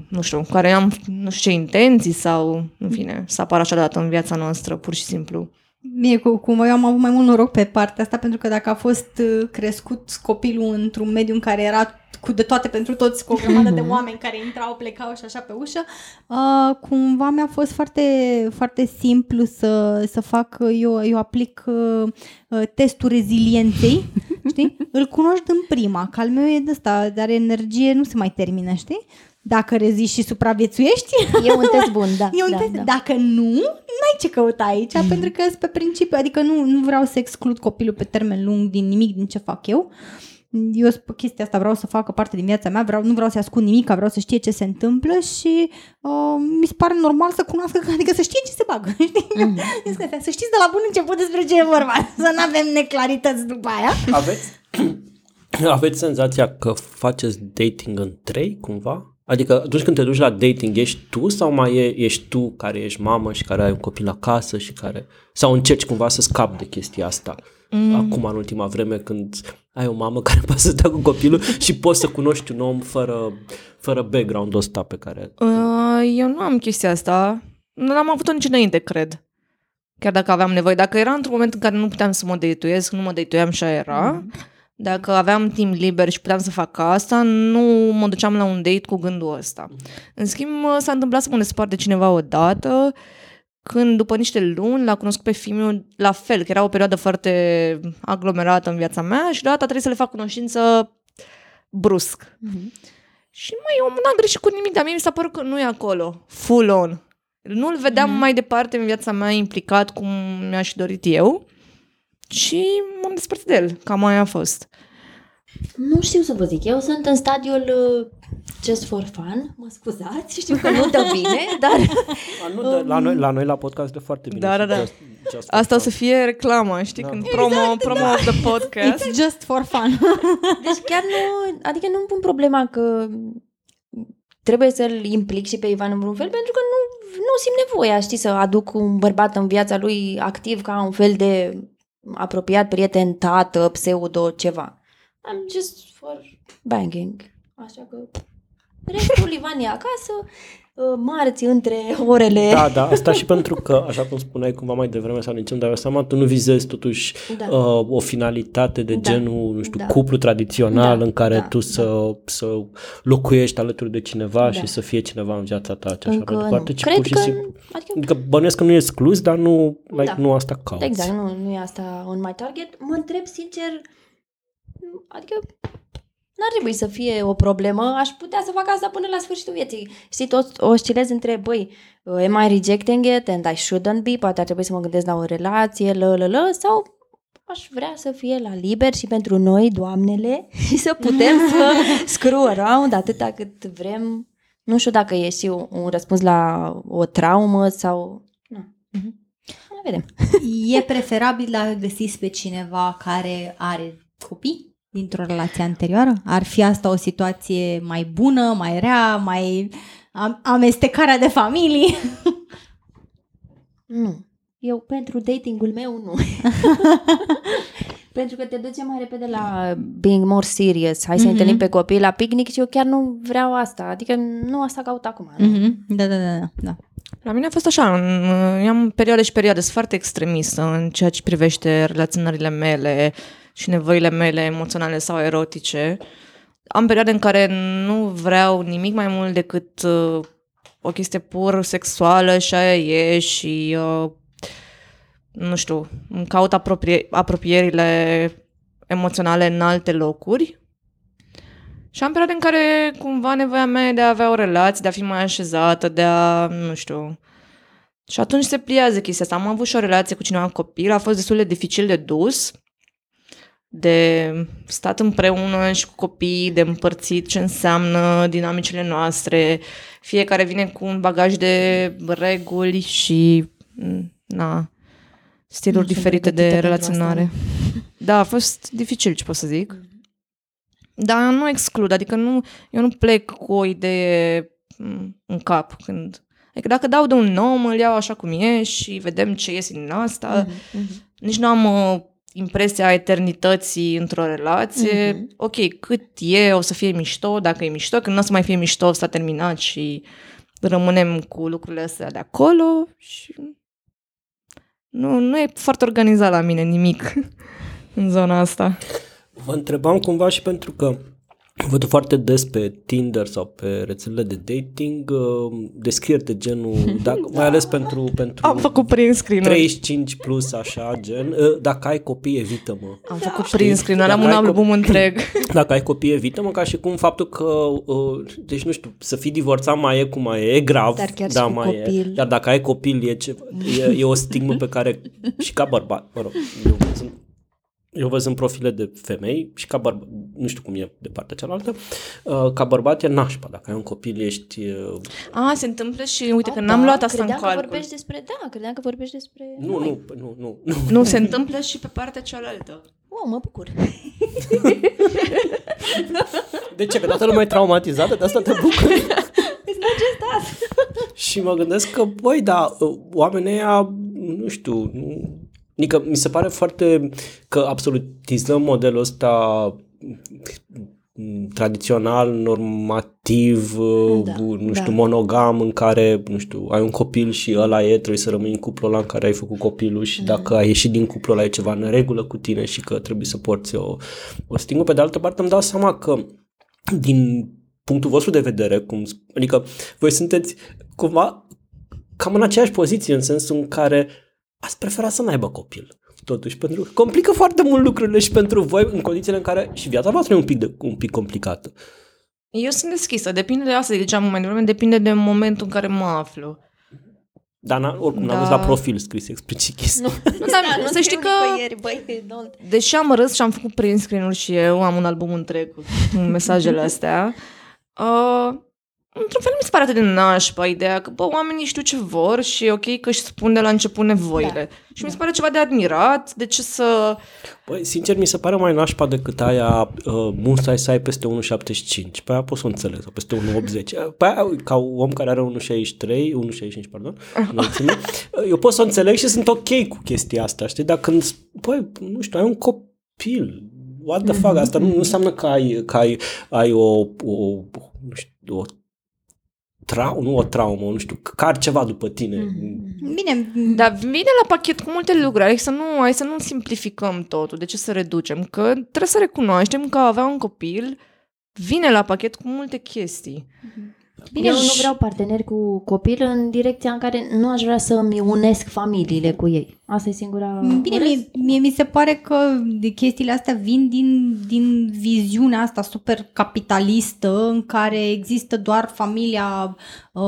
Nu știu, cu care am nu știu ce intenții sau, în fine, să apară așa dată în viața noastră, pur și simplu. Mie, cu, cum eu am avut mai mult noroc pe partea asta, pentru că dacă a fost uh, crescut copilul într-un mediu în care era cu de toate pentru toți, cu o grămadă de oameni care intrau, plecau și așa pe ușă, uh, cumva mi-a fost foarte, foarte simplu să, să fac, uh, eu, eu aplic uh, uh, testul rezilienței, <laughs> știi? Îl cunoști în prima, că al meu e de ăsta, dar energie nu se mai termină, știi? Dacă reziști și supraviețuiești, E un test bun, <laughs> da. E un da, test. da. Dacă nu, n-ai ce căuta aici, mm. pentru că sunt pe principiu, adică nu, nu vreau să exclud copilul pe termen lung din nimic din ce fac eu. Eu pe chestia asta vreau să facă parte din viața mea, vreau, nu vreau să ascund nimic, vreau să știe ce se întâmplă și uh, mi se pare normal să cunoască, adică să știe ce se bagă, <laughs> știi? Mhm. Mm. Să știți de la bun început despre ce e vorba, <laughs> să nu avem neclarități după aia. Aveți, <clears throat> aveți senzația că faceți dating în trei, cumva? Adică atunci când te duci la dating, ești tu sau mai e, ești tu care ești mamă și care ai un copil acasă și care... Sau încerci cumva să scapi de chestia asta? Mm. Acum, în ultima vreme, când ai o mamă <laughs> care poate să stea cu copilul și poți să cunoști un om fără, fără background-ul ăsta pe care... Uh, eu nu am chestia asta. Nu am avut-o nici înainte, cred. Chiar dacă aveam nevoie. Dacă era într-un moment în care nu puteam să mă deituiesc, nu mă deituiam și aia era. Mm. Dacă aveam timp liber și puteam să fac asta, nu mă duceam la un date cu gândul ăsta. În schimb, s-a întâmplat să mă despart de cineva odată, când după niște luni l-a cunoscut pe fiul la fel, că era o perioadă foarte aglomerată în viața mea și deodată trebuie să le fac cunoștință brusc. Mm-hmm. Și mai eu n-am greșit cu nimic, dar mie mi s-a părut că nu e acolo, full on. Nu-l vedeam mm-hmm. mai departe în viața mea implicat cum mi-aș dorit eu și m-am despărțit de el. Cam aia a fost. Nu știu să vă zic. Eu sunt în stadiul uh, just for fun. Mă scuzați, știu că nu dă bine, <laughs> dar... A, nu, um... la, noi, la noi la podcast de foarte bine. Da, da, da. Just, just Asta o să fie reclamă, știi? Da. Când exact, promo, promo da. of the podcast. It's just for fun. <laughs> deci chiar nu... Adică nu pun problema că trebuie să-l implic și pe Ivan în vreun fel, pentru că nu, nu simt nevoia, știi, să aduc un bărbat în viața lui activ ca un fel de apropiat, prieten, tată, pseudo, ceva. I'm just for banging. Așa că restul Ivan e acasă, uh, marți între orele... Da, da, asta și pentru că, așa cum spuneai cumva mai devreme sau nici îmi dau seama, tu nu vizezi totuși da. uh, o finalitate de da. genul, nu știu, da. cuplu tradițional da, în care da, tu da. să, să locuiești alături de cineva da. și să fie cineva în viața ta și așa Încă mai departe. Cred pur și că... Simplu, adică, adică bănuiesc că nu e exclus, dar nu, like, da. nu asta cauți. Exact, nu, nu e asta on my target. Mă întreb sincer, adică n-ar trebui să fie o problemă, aș putea să fac asta până la sfârșitul vieții. Știi, tot oscilez între, băi, uh, am I rejecting it and I shouldn't be, poate ar trebui să mă gândesc la o relație, lă, lă, lă, sau aș vrea să fie la liber și pentru noi, doamnele, <laughs> și să putem să <laughs> screw around atâta cât vrem. Nu știu dacă e și un răspuns la o traumă sau... Nu. Mm-hmm. vedem. E preferabil a găsiți pe cineva care are copii? Dintr-o relație anterioară? Ar fi asta o situație mai bună, mai rea, mai amestecarea de familii? nu. Eu pentru datingul meu nu. <laughs> pentru că te duce mai repede la being more serious. Hai să mm-hmm. întâlnim pe copii la picnic și eu chiar nu vreau asta. Adică nu asta caut acum. Mm-hmm. Da, da, da, da. La mine a fost așa, eu am perioade și perioade, sunt foarte extremistă în ceea ce privește relaționările mele, și nevoile mele emoționale sau erotice. Am perioade în care nu vreau nimic mai mult decât uh, o chestie pur sexuală și aia e și uh, nu știu, îmi caut apropie- apropierile emoționale în alte locuri. Și am perioade în care cumva nevoia mea de a avea o relație, de a fi mai așezată, de a, nu știu... Și atunci se pliază chestia asta. Am avut și o relație cu cineva copil, a fost destul de dificil de dus de stat împreună și cu copii, de împărțit ce înseamnă dinamicile noastre. Fiecare vine cu un bagaj de reguli și na, stiluri nu diferite de relaționare. Da, a fost dificil, ce pot să zic. Dar nu exclud, adică nu, eu nu plec cu o idee în cap când... Adică dacă dau de un om, îl iau așa cum e și vedem ce iese din asta. Mm-hmm. Nici nu am uh, impresia eternității într-o relație, mm-hmm. ok, cât e, o să fie mișto, dacă e mișto, când nu o să mai fie mișto, s-a terminat și rămânem cu lucrurile astea de acolo și nu, nu e foarte organizat la mine nimic <laughs> în zona asta. Vă întrebam cumva și pentru că Văd foarte des pe Tinder sau pe rețelele de dating uh, descrieri de genul, <laughs> dacă, da. mai ales pentru, pentru Am făcut prin screen 35 plus așa, gen, uh, dacă ai copii, evită-mă. Am da. făcut prin screen am un album co- întreg. <laughs> Dacă ai copii, evită-mă, ca și cum faptul că, uh, deci nu știu, să fii divorțat mai e cum mai e, e grav, Dar chiar da, și mai copil. e. Dar dacă ai copil, e, ceva, e, e o stigmă pe care și ca bărbat, mă rog, eu sunt eu văzând profile de femei și ca bărbat, nu știu cum e de partea cealaltă, uh, ca bărbat e nașpa. Dacă ai un copil, ești... Uh... A, se întâmplă și uite că n-am da, luat asta în calcul. că vorbești despre... Da, credeam că vorbești despre... Nu, nu, nu, nu, nu. Nu, se întâmplă și pe partea cealaltă. Wow, mă bucur. <laughs> De ce? Că toată lumea e traumatizată, de asta te bucuri. Îți merge asta. și mă gândesc că, băi, da, oamenii ăia, nu știu, nu... Adică mi se pare foarte că absolutizăm modelul ăsta m, tradițional, normativ, Da, nu știu, da. monogam, în care, nu știu, ai un copil și ăla e, trebuie să rămâi în cuplul ăla în care ai făcut copilul și dacă ai ieșit din cuplul ăla e ceva în regulă cu tine și că trebuie să porți o, o stingă. Pe de altă parte îmi dau seama că din punctul vostru de vedere, cum, sp- adică voi sunteți cumva cam în aceeași poziție, în sensul în care ați prefera să n-aibă copil. Totuși, pentru că complică foarte mult lucrurile și pentru voi în condițiile în care și viața voastră e un pic, de, un pic complicată. Eu sunt deschisă, depinde de asta, ziceam mai devreme, depinde de momentul în care mă aflu. Dar n- oricum n-am Da. văzut la profil scris explicit chestia. Nu, dar să știi că, băi, don't. deși am râs și am făcut print screen-uri și eu, am un album întreg cu mesajele astea, uh, într-un fel mi se pare atât de nașpa ideea că, bă, oamenii știu ce vor și e ok că își spun de la început nevoile. Da. Și mi se pare ceva de admirat, de ce să... Băi, sincer, mi se pare mai nașpa decât aia uh, musai să ai peste 1,75. Pe aia pot să o înțeleg, sau peste 1,80. Pe aia, ca om care are 1,63, 1,65, pardon, înălțime, eu pot să o înțeleg și sunt ok cu chestia asta, știi? Dar când, băi, nu știu, ai un copil, what the fuck, asta nu, nu înseamnă că ai, că ai, ai o, o, nu știu, o trau, nu o traumă, nu știu, că ar ceva după tine. Bine, Dar vine la pachet cu multe lucruri, hai să nu, hai să nu simplificăm totul, de ce să reducem? Că trebuie să recunoaștem că a avea un copil vine la pachet cu multe chestii. Bine, eu nu vreau parteneri cu copil în direcția în care nu aș vrea să-mi unesc familiile cu ei. Asta e singura... Bine, mie, mie mi se pare că de chestiile astea vin din, din viziunea asta super capitalistă în care există doar familia, uh,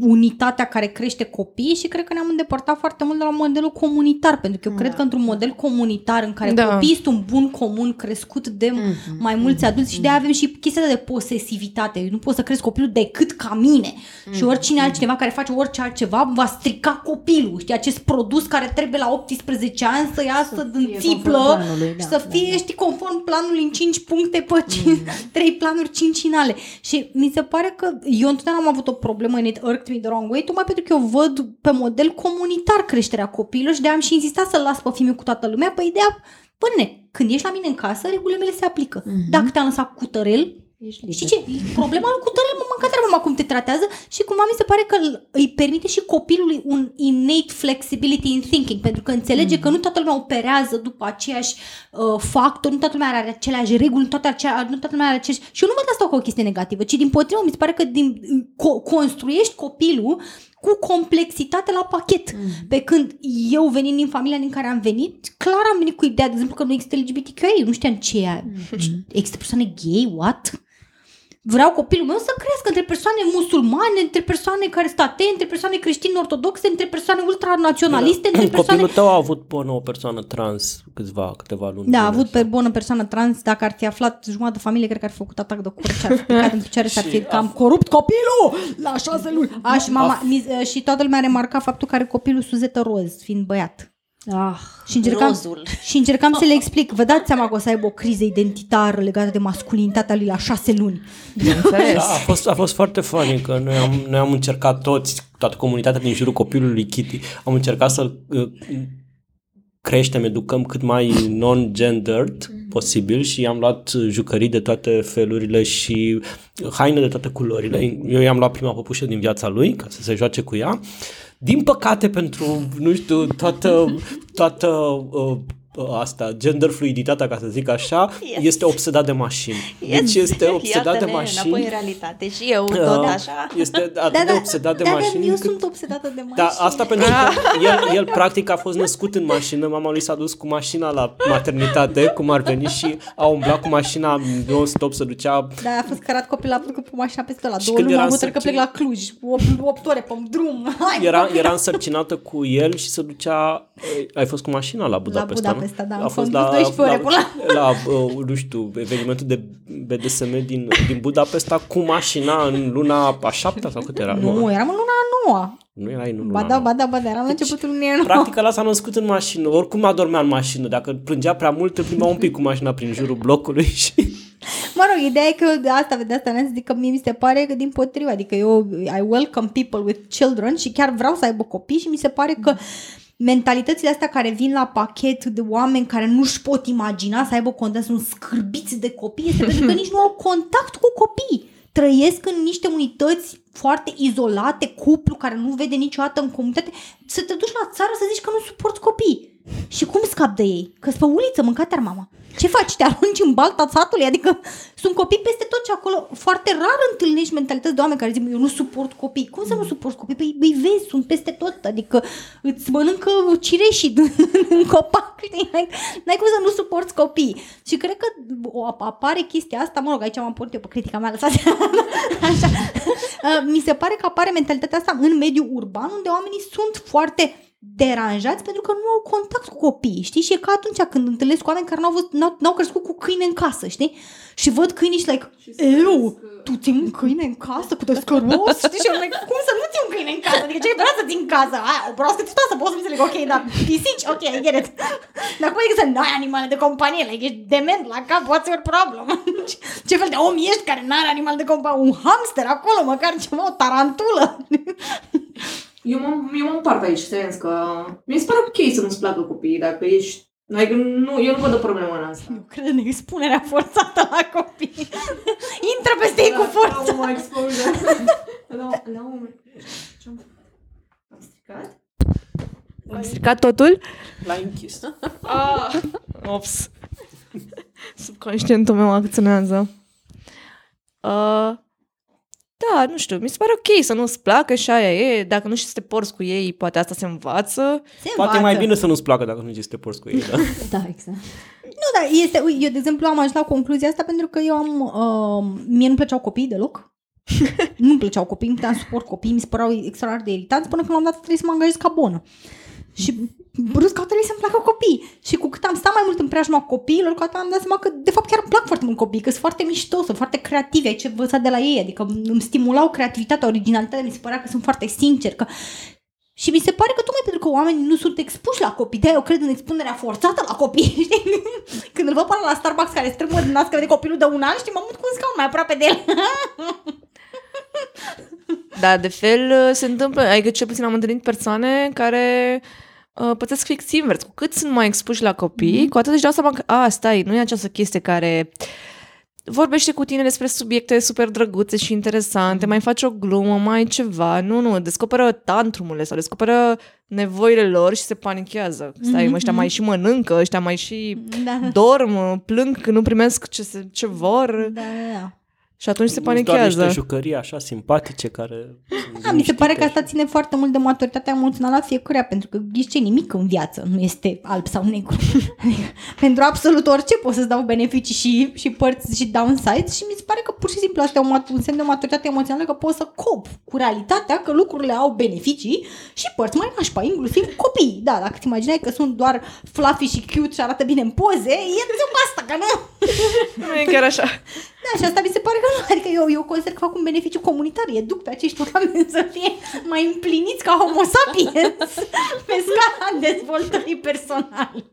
unitatea care crește copii și cred că ne-am îndepărtat foarte mult de la modelul comunitar, pentru că eu cred că într-un model comunitar în care Da. copiii sunt un bun comun crescut de mai mulți adulți și de avem și chestia de posesivitate. Eu nu poți să crezi copilul decât ca mine. Și oricine altcineva care face orice altceva va strica copilul, știi, acest produs care trebuie la 18 ani să iasă din fie țiplă conform planului, și da, să fie, da, da. știi, conform planului în 5 puncte pe 5, 3 planuri cincinale. Și mi se pare că eu întotdeauna am avut o problemă în it irked me the wrong way, tocmai pentru că eu văd pe model comunitar creșterea copilului și de am și insistat să-l las pe fiul meu cu toată lumea pe ideea, până când ești la mine în casă, regulile mele se aplică. Dacă te-am lăsat cu tărel, Ești liber. Știi ce? Problema lui cu tărel, mă mânca treaba cum te tratează și cumva mi se pare că îl- îi permite și copilului un innate flexibility in thinking, pentru că înțelege că nu toată lumea operează după aceiași uh, factori, nu toată lumea are aceleași reguli, nu toată, acea, nu toată lumea are aceleași... Și eu nu văd asta ca o chestie negativă, ci din potrivă mi se pare că din, co- construiești copilul cu complexitate la pachet. Mm. Pe când eu venind din familia din care am venit, clar am venit cu ideea, de exemplu, că nu există LGBTQI, eu nu știam ce e. Mm. Există persoane gay, what? Vreau copilul meu să crească între persoane musulmane, între persoane care sunt atei, între persoane creștini ortodoxe, între persoane ultranaționaliste, între persoane... Copilul tău a avut până o persoană trans câțiva, câteva luni. Da, a bune. avut pe bună persoană trans, dacă ar fi aflat jumătate de familie, cred că ar fi făcut atac de cur și ar fi picat în picioare și ar <laughs> fi că am corupt copilul la șase luni. Aș, și, mama, mi, și toată lumea a remarcat faptul că are copilul suzetă roz, fiind băiat. Ah, Și încercam, rozul. și încercam să le <laughs> explic. Vă dați seama că o să aibă o criză identitară legată de masculinitatea lui la șase luni. Bineînțeles. Da, a fost, a fost foarte funny că noi am, noi am încercat toți, toată comunitatea din jurul copilului Kitty, am încercat să-l uh, creștem, educăm cât mai non-gendered posibil și am luat jucării de toate felurile și haine de toate culorile. Eu i-am luat prima păpușă din viața lui ca să se joace cu ea. Din păcate pentru, nu știu, toată, toată uh, asta, gender fluiditatea, ca să zic așa, Yes. este obsedat de mașini. Deci este obsedat de Iată-ne mașini. înapoi în realitate și eu tot Uh, așa. Este <laughs> atât de obsedat de da, mașini. Da, eu încât- sunt obsedată de mașini. da, asta pentru că <laughs> el, el practic a fost născut în mașină, mama lui s-a dus cu mașina la maternitate, cum ar veni și a umblat cu mașina non-stop, să ducea Da, a fost cărat copil la cu mașina peste la Și două când luni, era am hotărât că plec însărcinat- la Cluj, 8, 8 ore pe drum. <laughs> Hai, era, copil. era însărcinată cu el și se ducea ai- ai fost cu mașina la Budapesta, Budapesta, nu? da, a am fost condus la, 12 ore la, până la, uh, nu știu, evenimentul de BDSM din, din Budapesta cu mașina în luna a șaptea sau cât era? Nu, eram în luna a noua. nu era în luna Ba da, nouă. ba da, ba da, eram la începutul lunii a noua. Practic ăla s-a născut în mașină, oricum adormea în mașină, dacă plângea prea mult, îl plimba un pic cu mașina prin jurul blocului și... Mă rog, ideea e că de asta, de asta ne zic că mie mi se pare că din potriva, adică eu I welcome people with children și chiar vreau să aibă copii și mi se pare că mentalitățile astea care vin la pachet de oameni care nu-și pot imagina să aibă contact, sunt scârbiți de copii, este pentru că nici nu au contact cu copii. Trăiesc în niște unități foarte izolate, cuplu care nu vede niciodată în comunitate, să te duci la țară să zici că nu suporți copii. Și cum scap de ei? Că pe uliță, mâncat mama. Ce faci? Te arunci în balta satului? Adică sunt copii peste tot ce acolo. Foarte rar întâlnești mentalități de oameni care zic, eu nu suport copii. Cum să nu suport copii? Păi îi vezi, sunt peste tot. Adică îți mănâncă cireșii <laughs> în copac, știi? N-ai cum să nu suporți copii. Și cred că o, apare chestia asta, mă rog, aici m-am pornit eu pe critica mea, lăsați. <laughs> Așa. Mi se pare că apare mentalitatea asta în mediul urban, unde oamenii sunt foarte deranjați pentru că nu au contact cu copii, știi? Și e ca atunci când întâlnesc cu oameni care n-au, văzut, n-au, n-au crescut cu câine în casă, știi? Și văd câinii și like, eu, tu ții un câine în casă cu descăros? știi? Și eu like, cum să nu ții un câine în casă? Adică ce vrea să ții în casă? Aia, o broască să poți să înțeleg, ok, dar pisici, ok, I get it. <laughs> Dar cum adică să n-ai animale de companie? Like, ești dement la cap, what's your problem? <laughs> ce fel de om ești care n-are animal de companie? Un hamster acolo, măcar ceva, o tarantulă. <laughs> Eu mă, eu mă împart aici, sens că mi se pare ok să nu-ți placă copiii, dacă ești Adică nu, eu nu văd o problemă în asta. Eu cred în expunerea forțată la copii. <laughs> Intră peste ei cu forță. <laughs> La, la exposure. la, la un Ce-am am stricat? Am stricat totul? L-ai închis. <laughs> Ah, ops. Subconștientul meu acționează. Uh, da, nu știu, mi se pare ok să nu-ți placă și aia e, dacă nu știi să te porți cu ei, poate asta se învață. Se Poate mai bine să nu-ți placă dacă nu știi să te porți cu ei, da? <laughs> da, exact. Nu, dar este, eu de exemplu am ajuns la concluzia asta pentru că eu am, uh, mie nu plăceau copiii deloc. <laughs> nu plăceau copiii, nu puteam suport copiii, mi se păreau extraordinar de irritanți până când m-am dat trebuie să mă angajez ca bonă. Și brusc au trebuit să-mi placă copii. Și cu cât am stat mai mult în preajma copiilor, cu atât am dat seama că de fapt chiar îmi plac foarte mult copii, că sunt foarte mișto, sunt foarte creativi, ai ce învățat de la ei, adică îmi stimulau creativitatea, originalitatea, mi se părea că sunt foarte sinceri, că și mi se pare că tocmai pentru că oamenii nu sunt expuși la copii, de eu cred în expunerea forțată la copii, <laughs> știi? Când îl văd până la Starbucks care strâmbă din nască de copilul de un an, știi, mă mut cu un scaun mai aproape de el. da, de fel se întâmplă, adică cel puțin am întâlnit persoane care uh, pățesc fix invers. Cu cât sunt mai expuși la copii, mm-hmm. cu atât își dau seama că, a, stai, nu e această chestie care vorbește cu tine despre subiecte super drăguțe și interesante, mai face o glumă, mai ceva. Nu, nu, descoperă tantrumurile sau descoperă nevoile lor și se panichează. Stai, mm-hmm. ăștia mai și mănâncă, ăștia mai și da. dorm, plâng că nu primesc ce, se, ce vor. Da, da, da. Și atunci se panichează. Doar niște jucării așa simpatice care... <laughs> Da, mi se pare că asta ține foarte mult de maturitatea emoțională a fiecăruia, pentru că ghiși ce nimic în viață nu este alb sau negru. <laughs> pentru absolut orice poți să-ți dau beneficii și, și părți și downsides și mi se pare că pur și simplu asta e un, un semn de maturitate emoțională că poți să cop cu realitatea că lucrurile au beneficii și părți mai nașpa, inclusiv copii. Da, dacă ți imaginai că sunt doar fluffy și cute și arată bine în poze, e asta, că nu... nu e chiar așa. <laughs> Da, și asta mi se pare că nu. Adică eu, eu consider că fac un beneficiu comunitar. Educ pe acești oameni să fie mai împliniți ca homo sapiens <laughs> pe scala dezvoltării personale.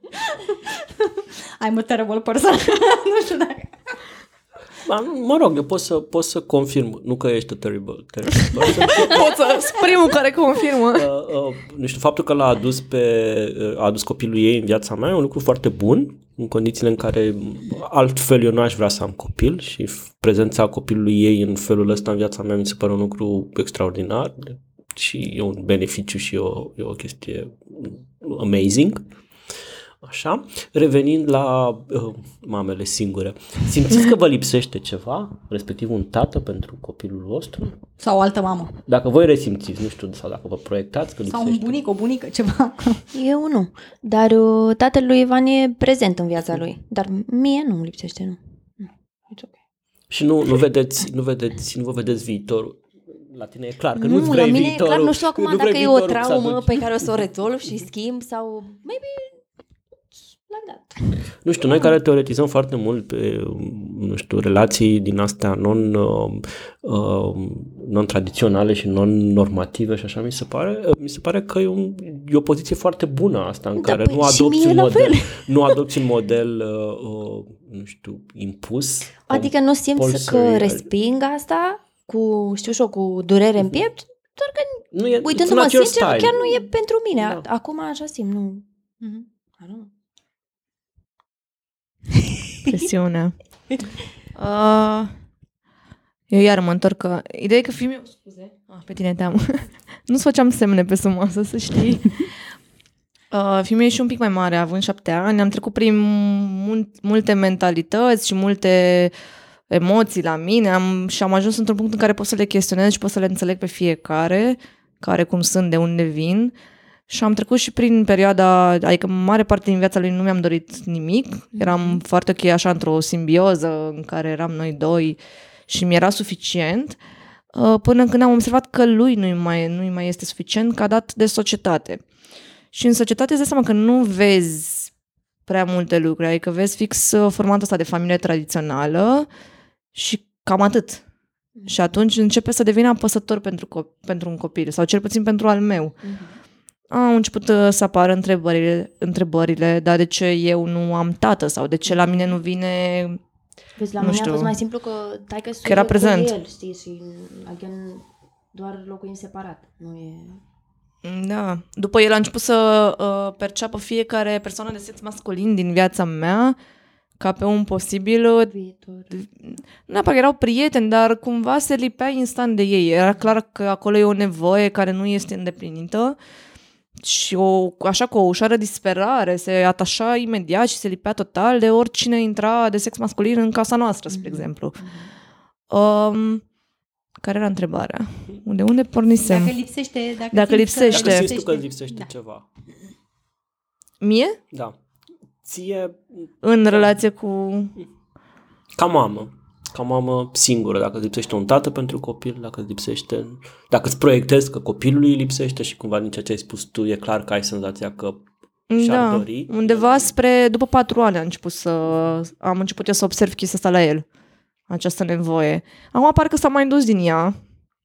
I'm a terrible person. <laughs> nu știu dacă... Mă rog, eu pot să, pot să confirm, nu că ești terrible, terrible person. <laughs> pot să, primul care confirmă. Uh, uh, nu știu, faptul că l-a adus, pe, uh, a adus copilul ei în viața mea e un lucru foarte bun, în condițiile în care altfel eu nu aș vrea să am copil și prezența copilului ei în felul ăsta în viața mea mi se pare un lucru extraordinar și e un beneficiu și e o, e o chestie amazing. Așa, revenind la uh, mamele singure, simțiți că vă lipsește ceva, respectiv un tată pentru copilul vostru? Sau o altă mamă. Dacă voi resimțiți, nu știu, sau dacă vă proiectați că lipsește. Sau un bunic, o bunică, ceva. Eu nu, dar uh, tatăl lui Ivan e prezent în viața lui, dar mie nu îmi lipsește, nu. It's okay. Și nu, nu vedeți, nu vedeți, nu vă vedeți viitorul la tine e clar că nu, nu-ți vrei la mine viitorul, e clar, nu știu acum dacă e o traumă pe care o să o rezolv și schimb sau maybe l-am dat. Nu știu, noi care teoretizăm foarte mult pe, nu știu, relații din astea non, uh, uh, non-tradiționale și non-normative și așa, mi se pare, uh, mi se pare că e, un, e o poziție foarte bună asta, în Da, care păi nu și adopți mie un la model, fel. nu adopți un model, uh, uh, nu știu, impus. Adică nu simți că compulsory. resping asta cu, știu și eu, cu durere în piept, doar că nu e, it's uitându-mă not your sincer, style. chiar nu e pentru mine. Da. Acum așa simt, nu. Mhm. I don't know. Presiunea. <laughs> Uh, eu iar mă întorc că... Ideea e că fiul meu... Scuze. Ah, pe tine te-am. <laughs> Nu-ți făceam semne pe sub masă, să știi. <laughs> Uh, fiul meu e și un pic mai mare, având șapte ani. Am trecut prin mul- multe mentalități și multe emoții la mine am, și am ajuns într-un punct în care pot să le chestionez și pot să le înțeleg pe fiecare, care cum sunt, de unde vin. Și am trecut și prin perioada, adică mare parte din viața lui nu mi-am dorit nimic. Eram foarte ok așa într-o simbioză în care eram noi doi și mi-era suficient. uh, Până când am observat că lui nu-i mai, nu-i mai este suficient ca dat de societate. Și în societate îți dai seama că nu vezi prea multe lucruri, adică vezi fix uh, formatul ăsta de familie tradițională și cam atât. Și atunci începe să devină apăsător pentru, co- pentru un copil, sau cel puțin pentru al meu. Au început uh, să apară întrebările, întrebările, dar de ce eu nu am tată sau de ce la mine nu vine... Vezi, la Nu mine știu. a fost mai simplu că taică Că era prezent. Cu el, știi, și again, doar locuim separat. Nu e... Da. După el a început să uh, perceapă fiecare persoană de sex masculin din viața mea ca pe un posibil... uh, Viitor. Nu neapărat că erau prieteni, dar cumva se lipea instant de ei. Era clar că acolo e o nevoie care nu este îndeplinită și o, așa cu o ușoară disperare se atașa imediat și se lipea total de oricine intra de sex masculin în casa noastră, spre exemplu. Um, care era întrebarea? De unde pornisem? Dacă lipsește... Dacă, Dacă simți lipsește. Dacă simți tu că îți lipsește Da. ceva. Mie? Da. Ție, În relație cu... ca mamă, ca mamă singură, dacă îți lipsește un tată pentru copil, dacă îți lipsește, dacă îți proiectezi că copilului îi lipsește și cumva din ceea ce ai spus tu, e clar că ai senzația că și-ar Da, dori. undeva spre, după patru ani am început să, am început eu să observ chestia asta la el. Această nevoie. Acum parcă s-a mai dus din ea.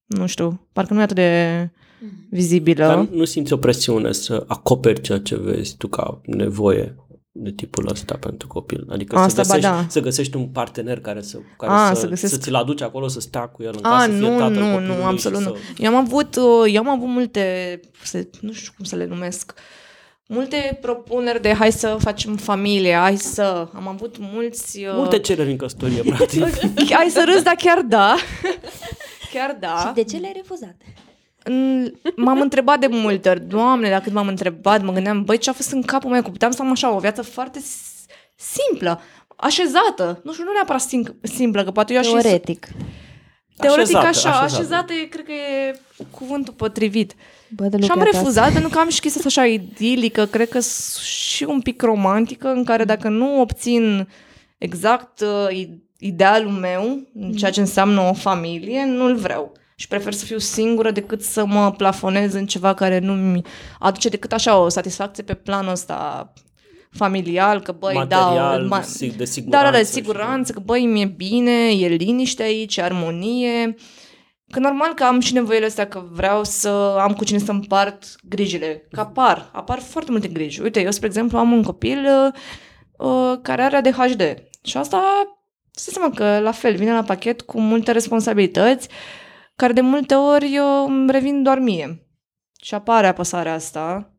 Nu știu, parcă nu e atât de vizibilă. Dar nu simți o presiune să acoperi ceea ce vezi tu ca nevoie de tipul ăsta pentru copil. Adică Asta, să, ba găsești, da. să găsești un partener care să, care A, să, să găsesc- să ți-l aduci acolo, să stea cu el în A, casă, să fie nu, tatăl nu, copilului nu, absolut și nu. Să... Eu am avut, uh, eu am avut multe, se- nu știu cum să le numesc, multe propuneri de hai să facem familie, hai să... Am avut mulți... uh, Multe cereri în căsătorie, <laughs> practic. Hai să râzi, dar chiar da. <laughs> Chiar da. Și de ce le-ai refuzat? Mm, M-am întrebat de multe ori, Doamne, dacă m-am întrebat, mă gândeam, băi, ce a fost în capul meu, că puteam să am așa o viață foarte s- simplă, așezată. Nu știu, nu neapărat sim- simplă, că poate eu aș Teoretic. Teoretic Așezată, așa, așezată. așezată, e, cred că e cuvântul potrivit. Bă, de Și am lucrat refuzat pentru că am și chestia asta așa idilică, cred că s- și un pic romantică, în care dacă nu obțin exact uh, i- idealul meu, în ceea ce înseamnă o familie, nu-l vreau. Și prefer să fiu singură decât să mă plafonez în ceva care nu mi aduce decât așa o satisfacție pe planul ăsta familial, că băi, Material, da, si- de da, siguranță. da, de și- siguranță, că băi, mi-e bine, e liniște aici, e armonie. Că normal că am și nevoile astea, că vreau să am cu cine să împart grijile. Că apar, apar foarte multe griji. Uite, eu, spre exemplu, am un copil uh, uh, care are ADHD. Și asta, să seama că la fel, vine la pachet cu multe responsabilități, care de multe ori uh, îmi revin doar mie. Și apare apăsarea asta.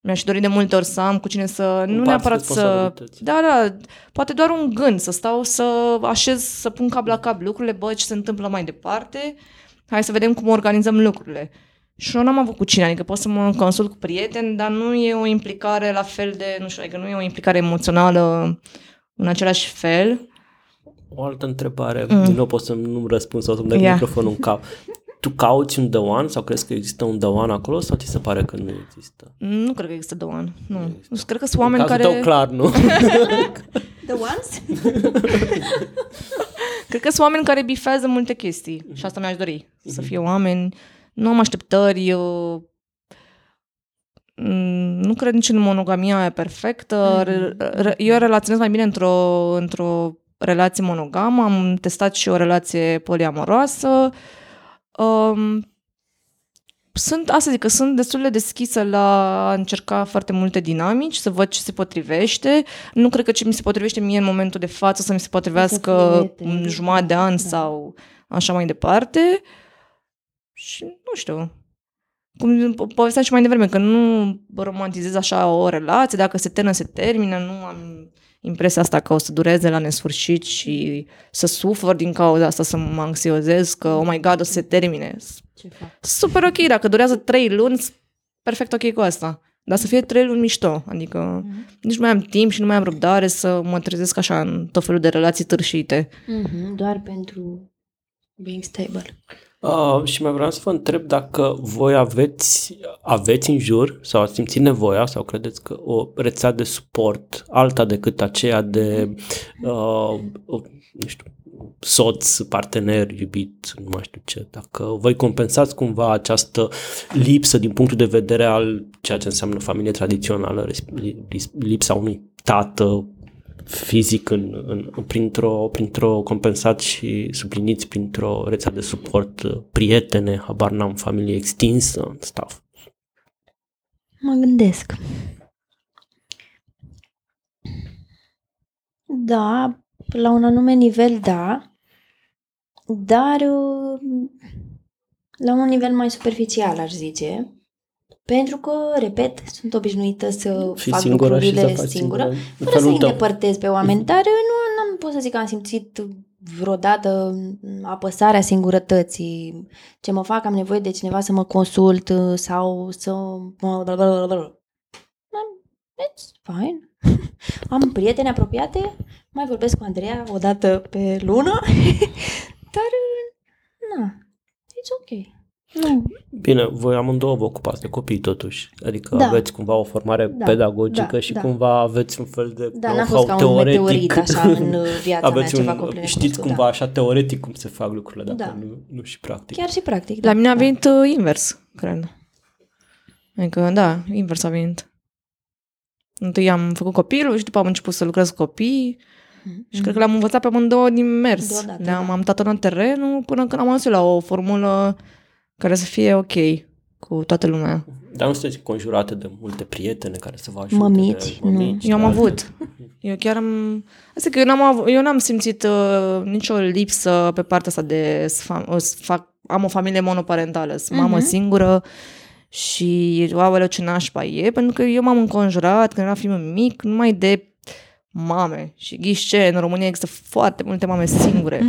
Mi-aș dori de multe ori să am cu cine să... Nu Împarți neapărat să... responsabilități. Da, da, poate doar un gând, să stau să așez, să pun cap la cap lucrurile, bă, ce se întâmplă mai departe, hai să vedem cum organizăm lucrurile. Și eu n-am avut cu cine, adică pot să mă consult cu prieteni, dar nu e o implicare la fel de, nu știu, adică nu e o implicare emoțională în același fel. O altă întrebare, mm. din nou pot să nu răspund sau să-mi dai Ia. microfonul în cap. Tu cauți un the one sau crezi că există un the one acolo sau ți se pare că nu există? Nu cred că există două ani, nu. nu cred că sunt În oameni cazul care... tău clar, nu? <laughs> The ones? <laughs> Cred că sunt oameni care bifează multe chestii și asta mi-aș dori. Să fie oameni, nu am așteptări, eu... mm, nu cred nici în monogamia aia perfectă. Re- re- Eu relaționez mai bine într-o, într-o relație monogamă. Am testat și o relație poliamoroasă. Um, sunt, asta zic, că sunt destul de deschisă la a încerca foarte multe dinamici, să văd ce se potrivește. Nu cred că ce mi se potrivește mie în momentul de față să mi se potrivească prieteni. în jumătate de an Da. sau așa mai departe. Și nu știu. Cum po- povesteam și mai devreme, că nu romantizez așa o relație, dacă se termină, se termină, nu am impresia asta că o să dureze la nesfârșit și să sufăr din cauza asta, să mă anxiozez că, oh my god, o să se termine. Ce fac? Super ok, dacă durează trei luni, s- perfect ok cu asta. Dar să fie trei luni mișto, adică Mhm. nici nu mai am timp și nu mai am răbdare să mă trezesc așa în tot felul de relații târșite. Mhm, Doar pentru being stable. Uh, și mai vreau să vă întreb dacă voi aveți, aveți în jur sau ați simțit nevoia sau credeți că o rețea de suport alta decât aceea de uh, nu știu, soț, partener, iubit, nu mai știu ce. Dacă voi compensați cumva această lipsă din punctul de vedere al ceea ce înseamnă familie tradițională, resp- lipsa unui tată fizic în, în, printr-o, printr-o compensat și supliniți printr-o rețea de suport, uh, prietene, habar n-am, familie extinsă, stuff. Mă gândesc. Da, la un anume nivel, da. Dar uh, la un nivel mai superficial, aș zice. Pentru că, repet, sunt obișnuită să Și fac singură și lucrurile să faci singură. singură, în Fără să felul tău. îndepărtez pe oameni, dar nu, nu pot să zic că am simțit vreodată apăsarea singurătății. Ce mă fac, am nevoie de cineva să mă consult uh, sau să... It's fine. <laughs> Am prieteni apropiate, mai vorbesc cu Andreea o dată pe lună, <laughs> dar, na, it's ok. Nu, Bine, voi amândouă vă ocupați de copii totuși, adică Da. aveți cumva o formare Da, pedagogică da, și da. cumva aveți un fel de da, n-a know-how fost ca un teoretic. meteorit așa în <laughs> uh, viața mea, aveți ceva un, complet știți necunoscut, cumva da. așa teoretic cum se fac lucrurile, dacă Da. nu, nu și practic. Chiar și practic. La mine a da. venit uh, invers, cred. Adică, da, invers a venit. Întâi am făcut copilul și după am început să lucrez cu copii Mhm. și cred că le-am învățat pe amândouă din mers. Deodată, Le-am da. am tatonat terenul până când am ajuns la o formulă care să fie ok cu toată lumea. Dar nu sunteți conjurate de multe prietene care să vă ajute. Mămiți, de, nu. mămici, Eu am de alte- avut. Eu chiar am... Asta că eu n-am, av- eu n-am simțit uh, nicio lipsă pe partea asta de să fa- o să fac, am o familie monoparentală, sunt mamă Mhm. singură și oauleu ce nașpa e, pentru că eu m-am înconjurat când eram fiul mic numai de mame și ghișe, în România există foarte multe mame singure,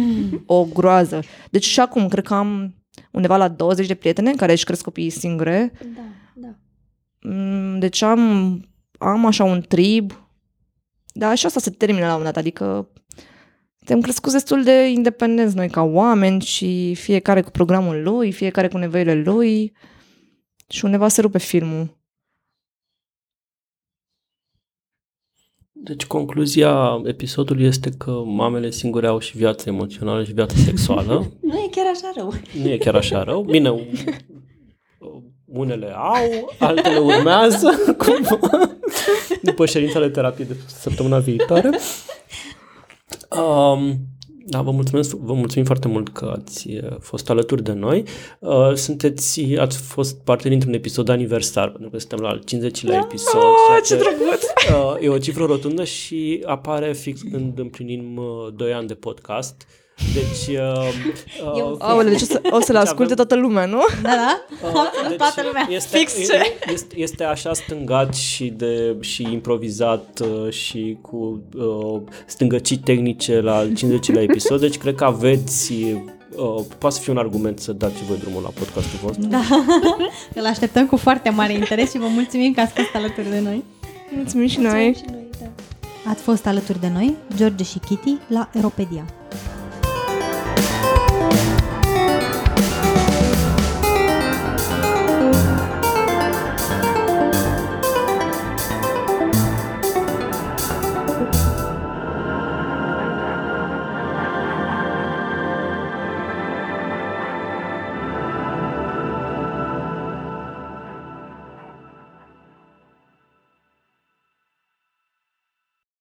o groază. Deci și acum cred că am undeva la 20 de prietene care își cresc copiii singure Da, da. Mm, Deci am, am așa un trib, dar și asta se termină la un moment dat, adică suntem crescuți destul de independenți noi ca oameni și fiecare cu programul lui, fiecare cu nevoile lui și undeva se rupe filmul. Deci concluzia episodului este că mamele singure au și viață emoțională și viață sexuală. <laughs> Nu e chiar așa rău. nu e chiar așa rău. Bine, u- unele au, altele urmează <laughs> cumva, <laughs> după ședința de terapie de săptămâna viitoare. Um, da, vă mulțumesc, vă mulțumim foarte mult că ați uh, fost alături de noi. Uh, sunteți, ați fost parte dintr-un episod aniversar, pentru că suntem la al 50-lea episod. ceea ce drăguț! Uh, e o cifră rotundă și apare fix când împlinim uh, 2 ani de podcast. Deci... Uh, uh, Eu- Aoleu, deci o, să, o să-l Deci asculte avem- toată lumea, nu? Da, da? Uh, toată lumea. Este, Fix e- ce? Este, este așa stângat și, de, și improvizat uh, și cu uh, stângăcii tehnice la al 50-lea <laughs> episod, deci cred că aveți uh, poate să fie un argument să dați și voi drumul la podcastul vostru. Da. <laughs> Îl așteptăm cu foarte mare interes și vă mulțumim că ați fost alături de noi. Mulțumim și noi! Și noi, da. Ați fost alături de noi, George și Kitty, la Eropedia.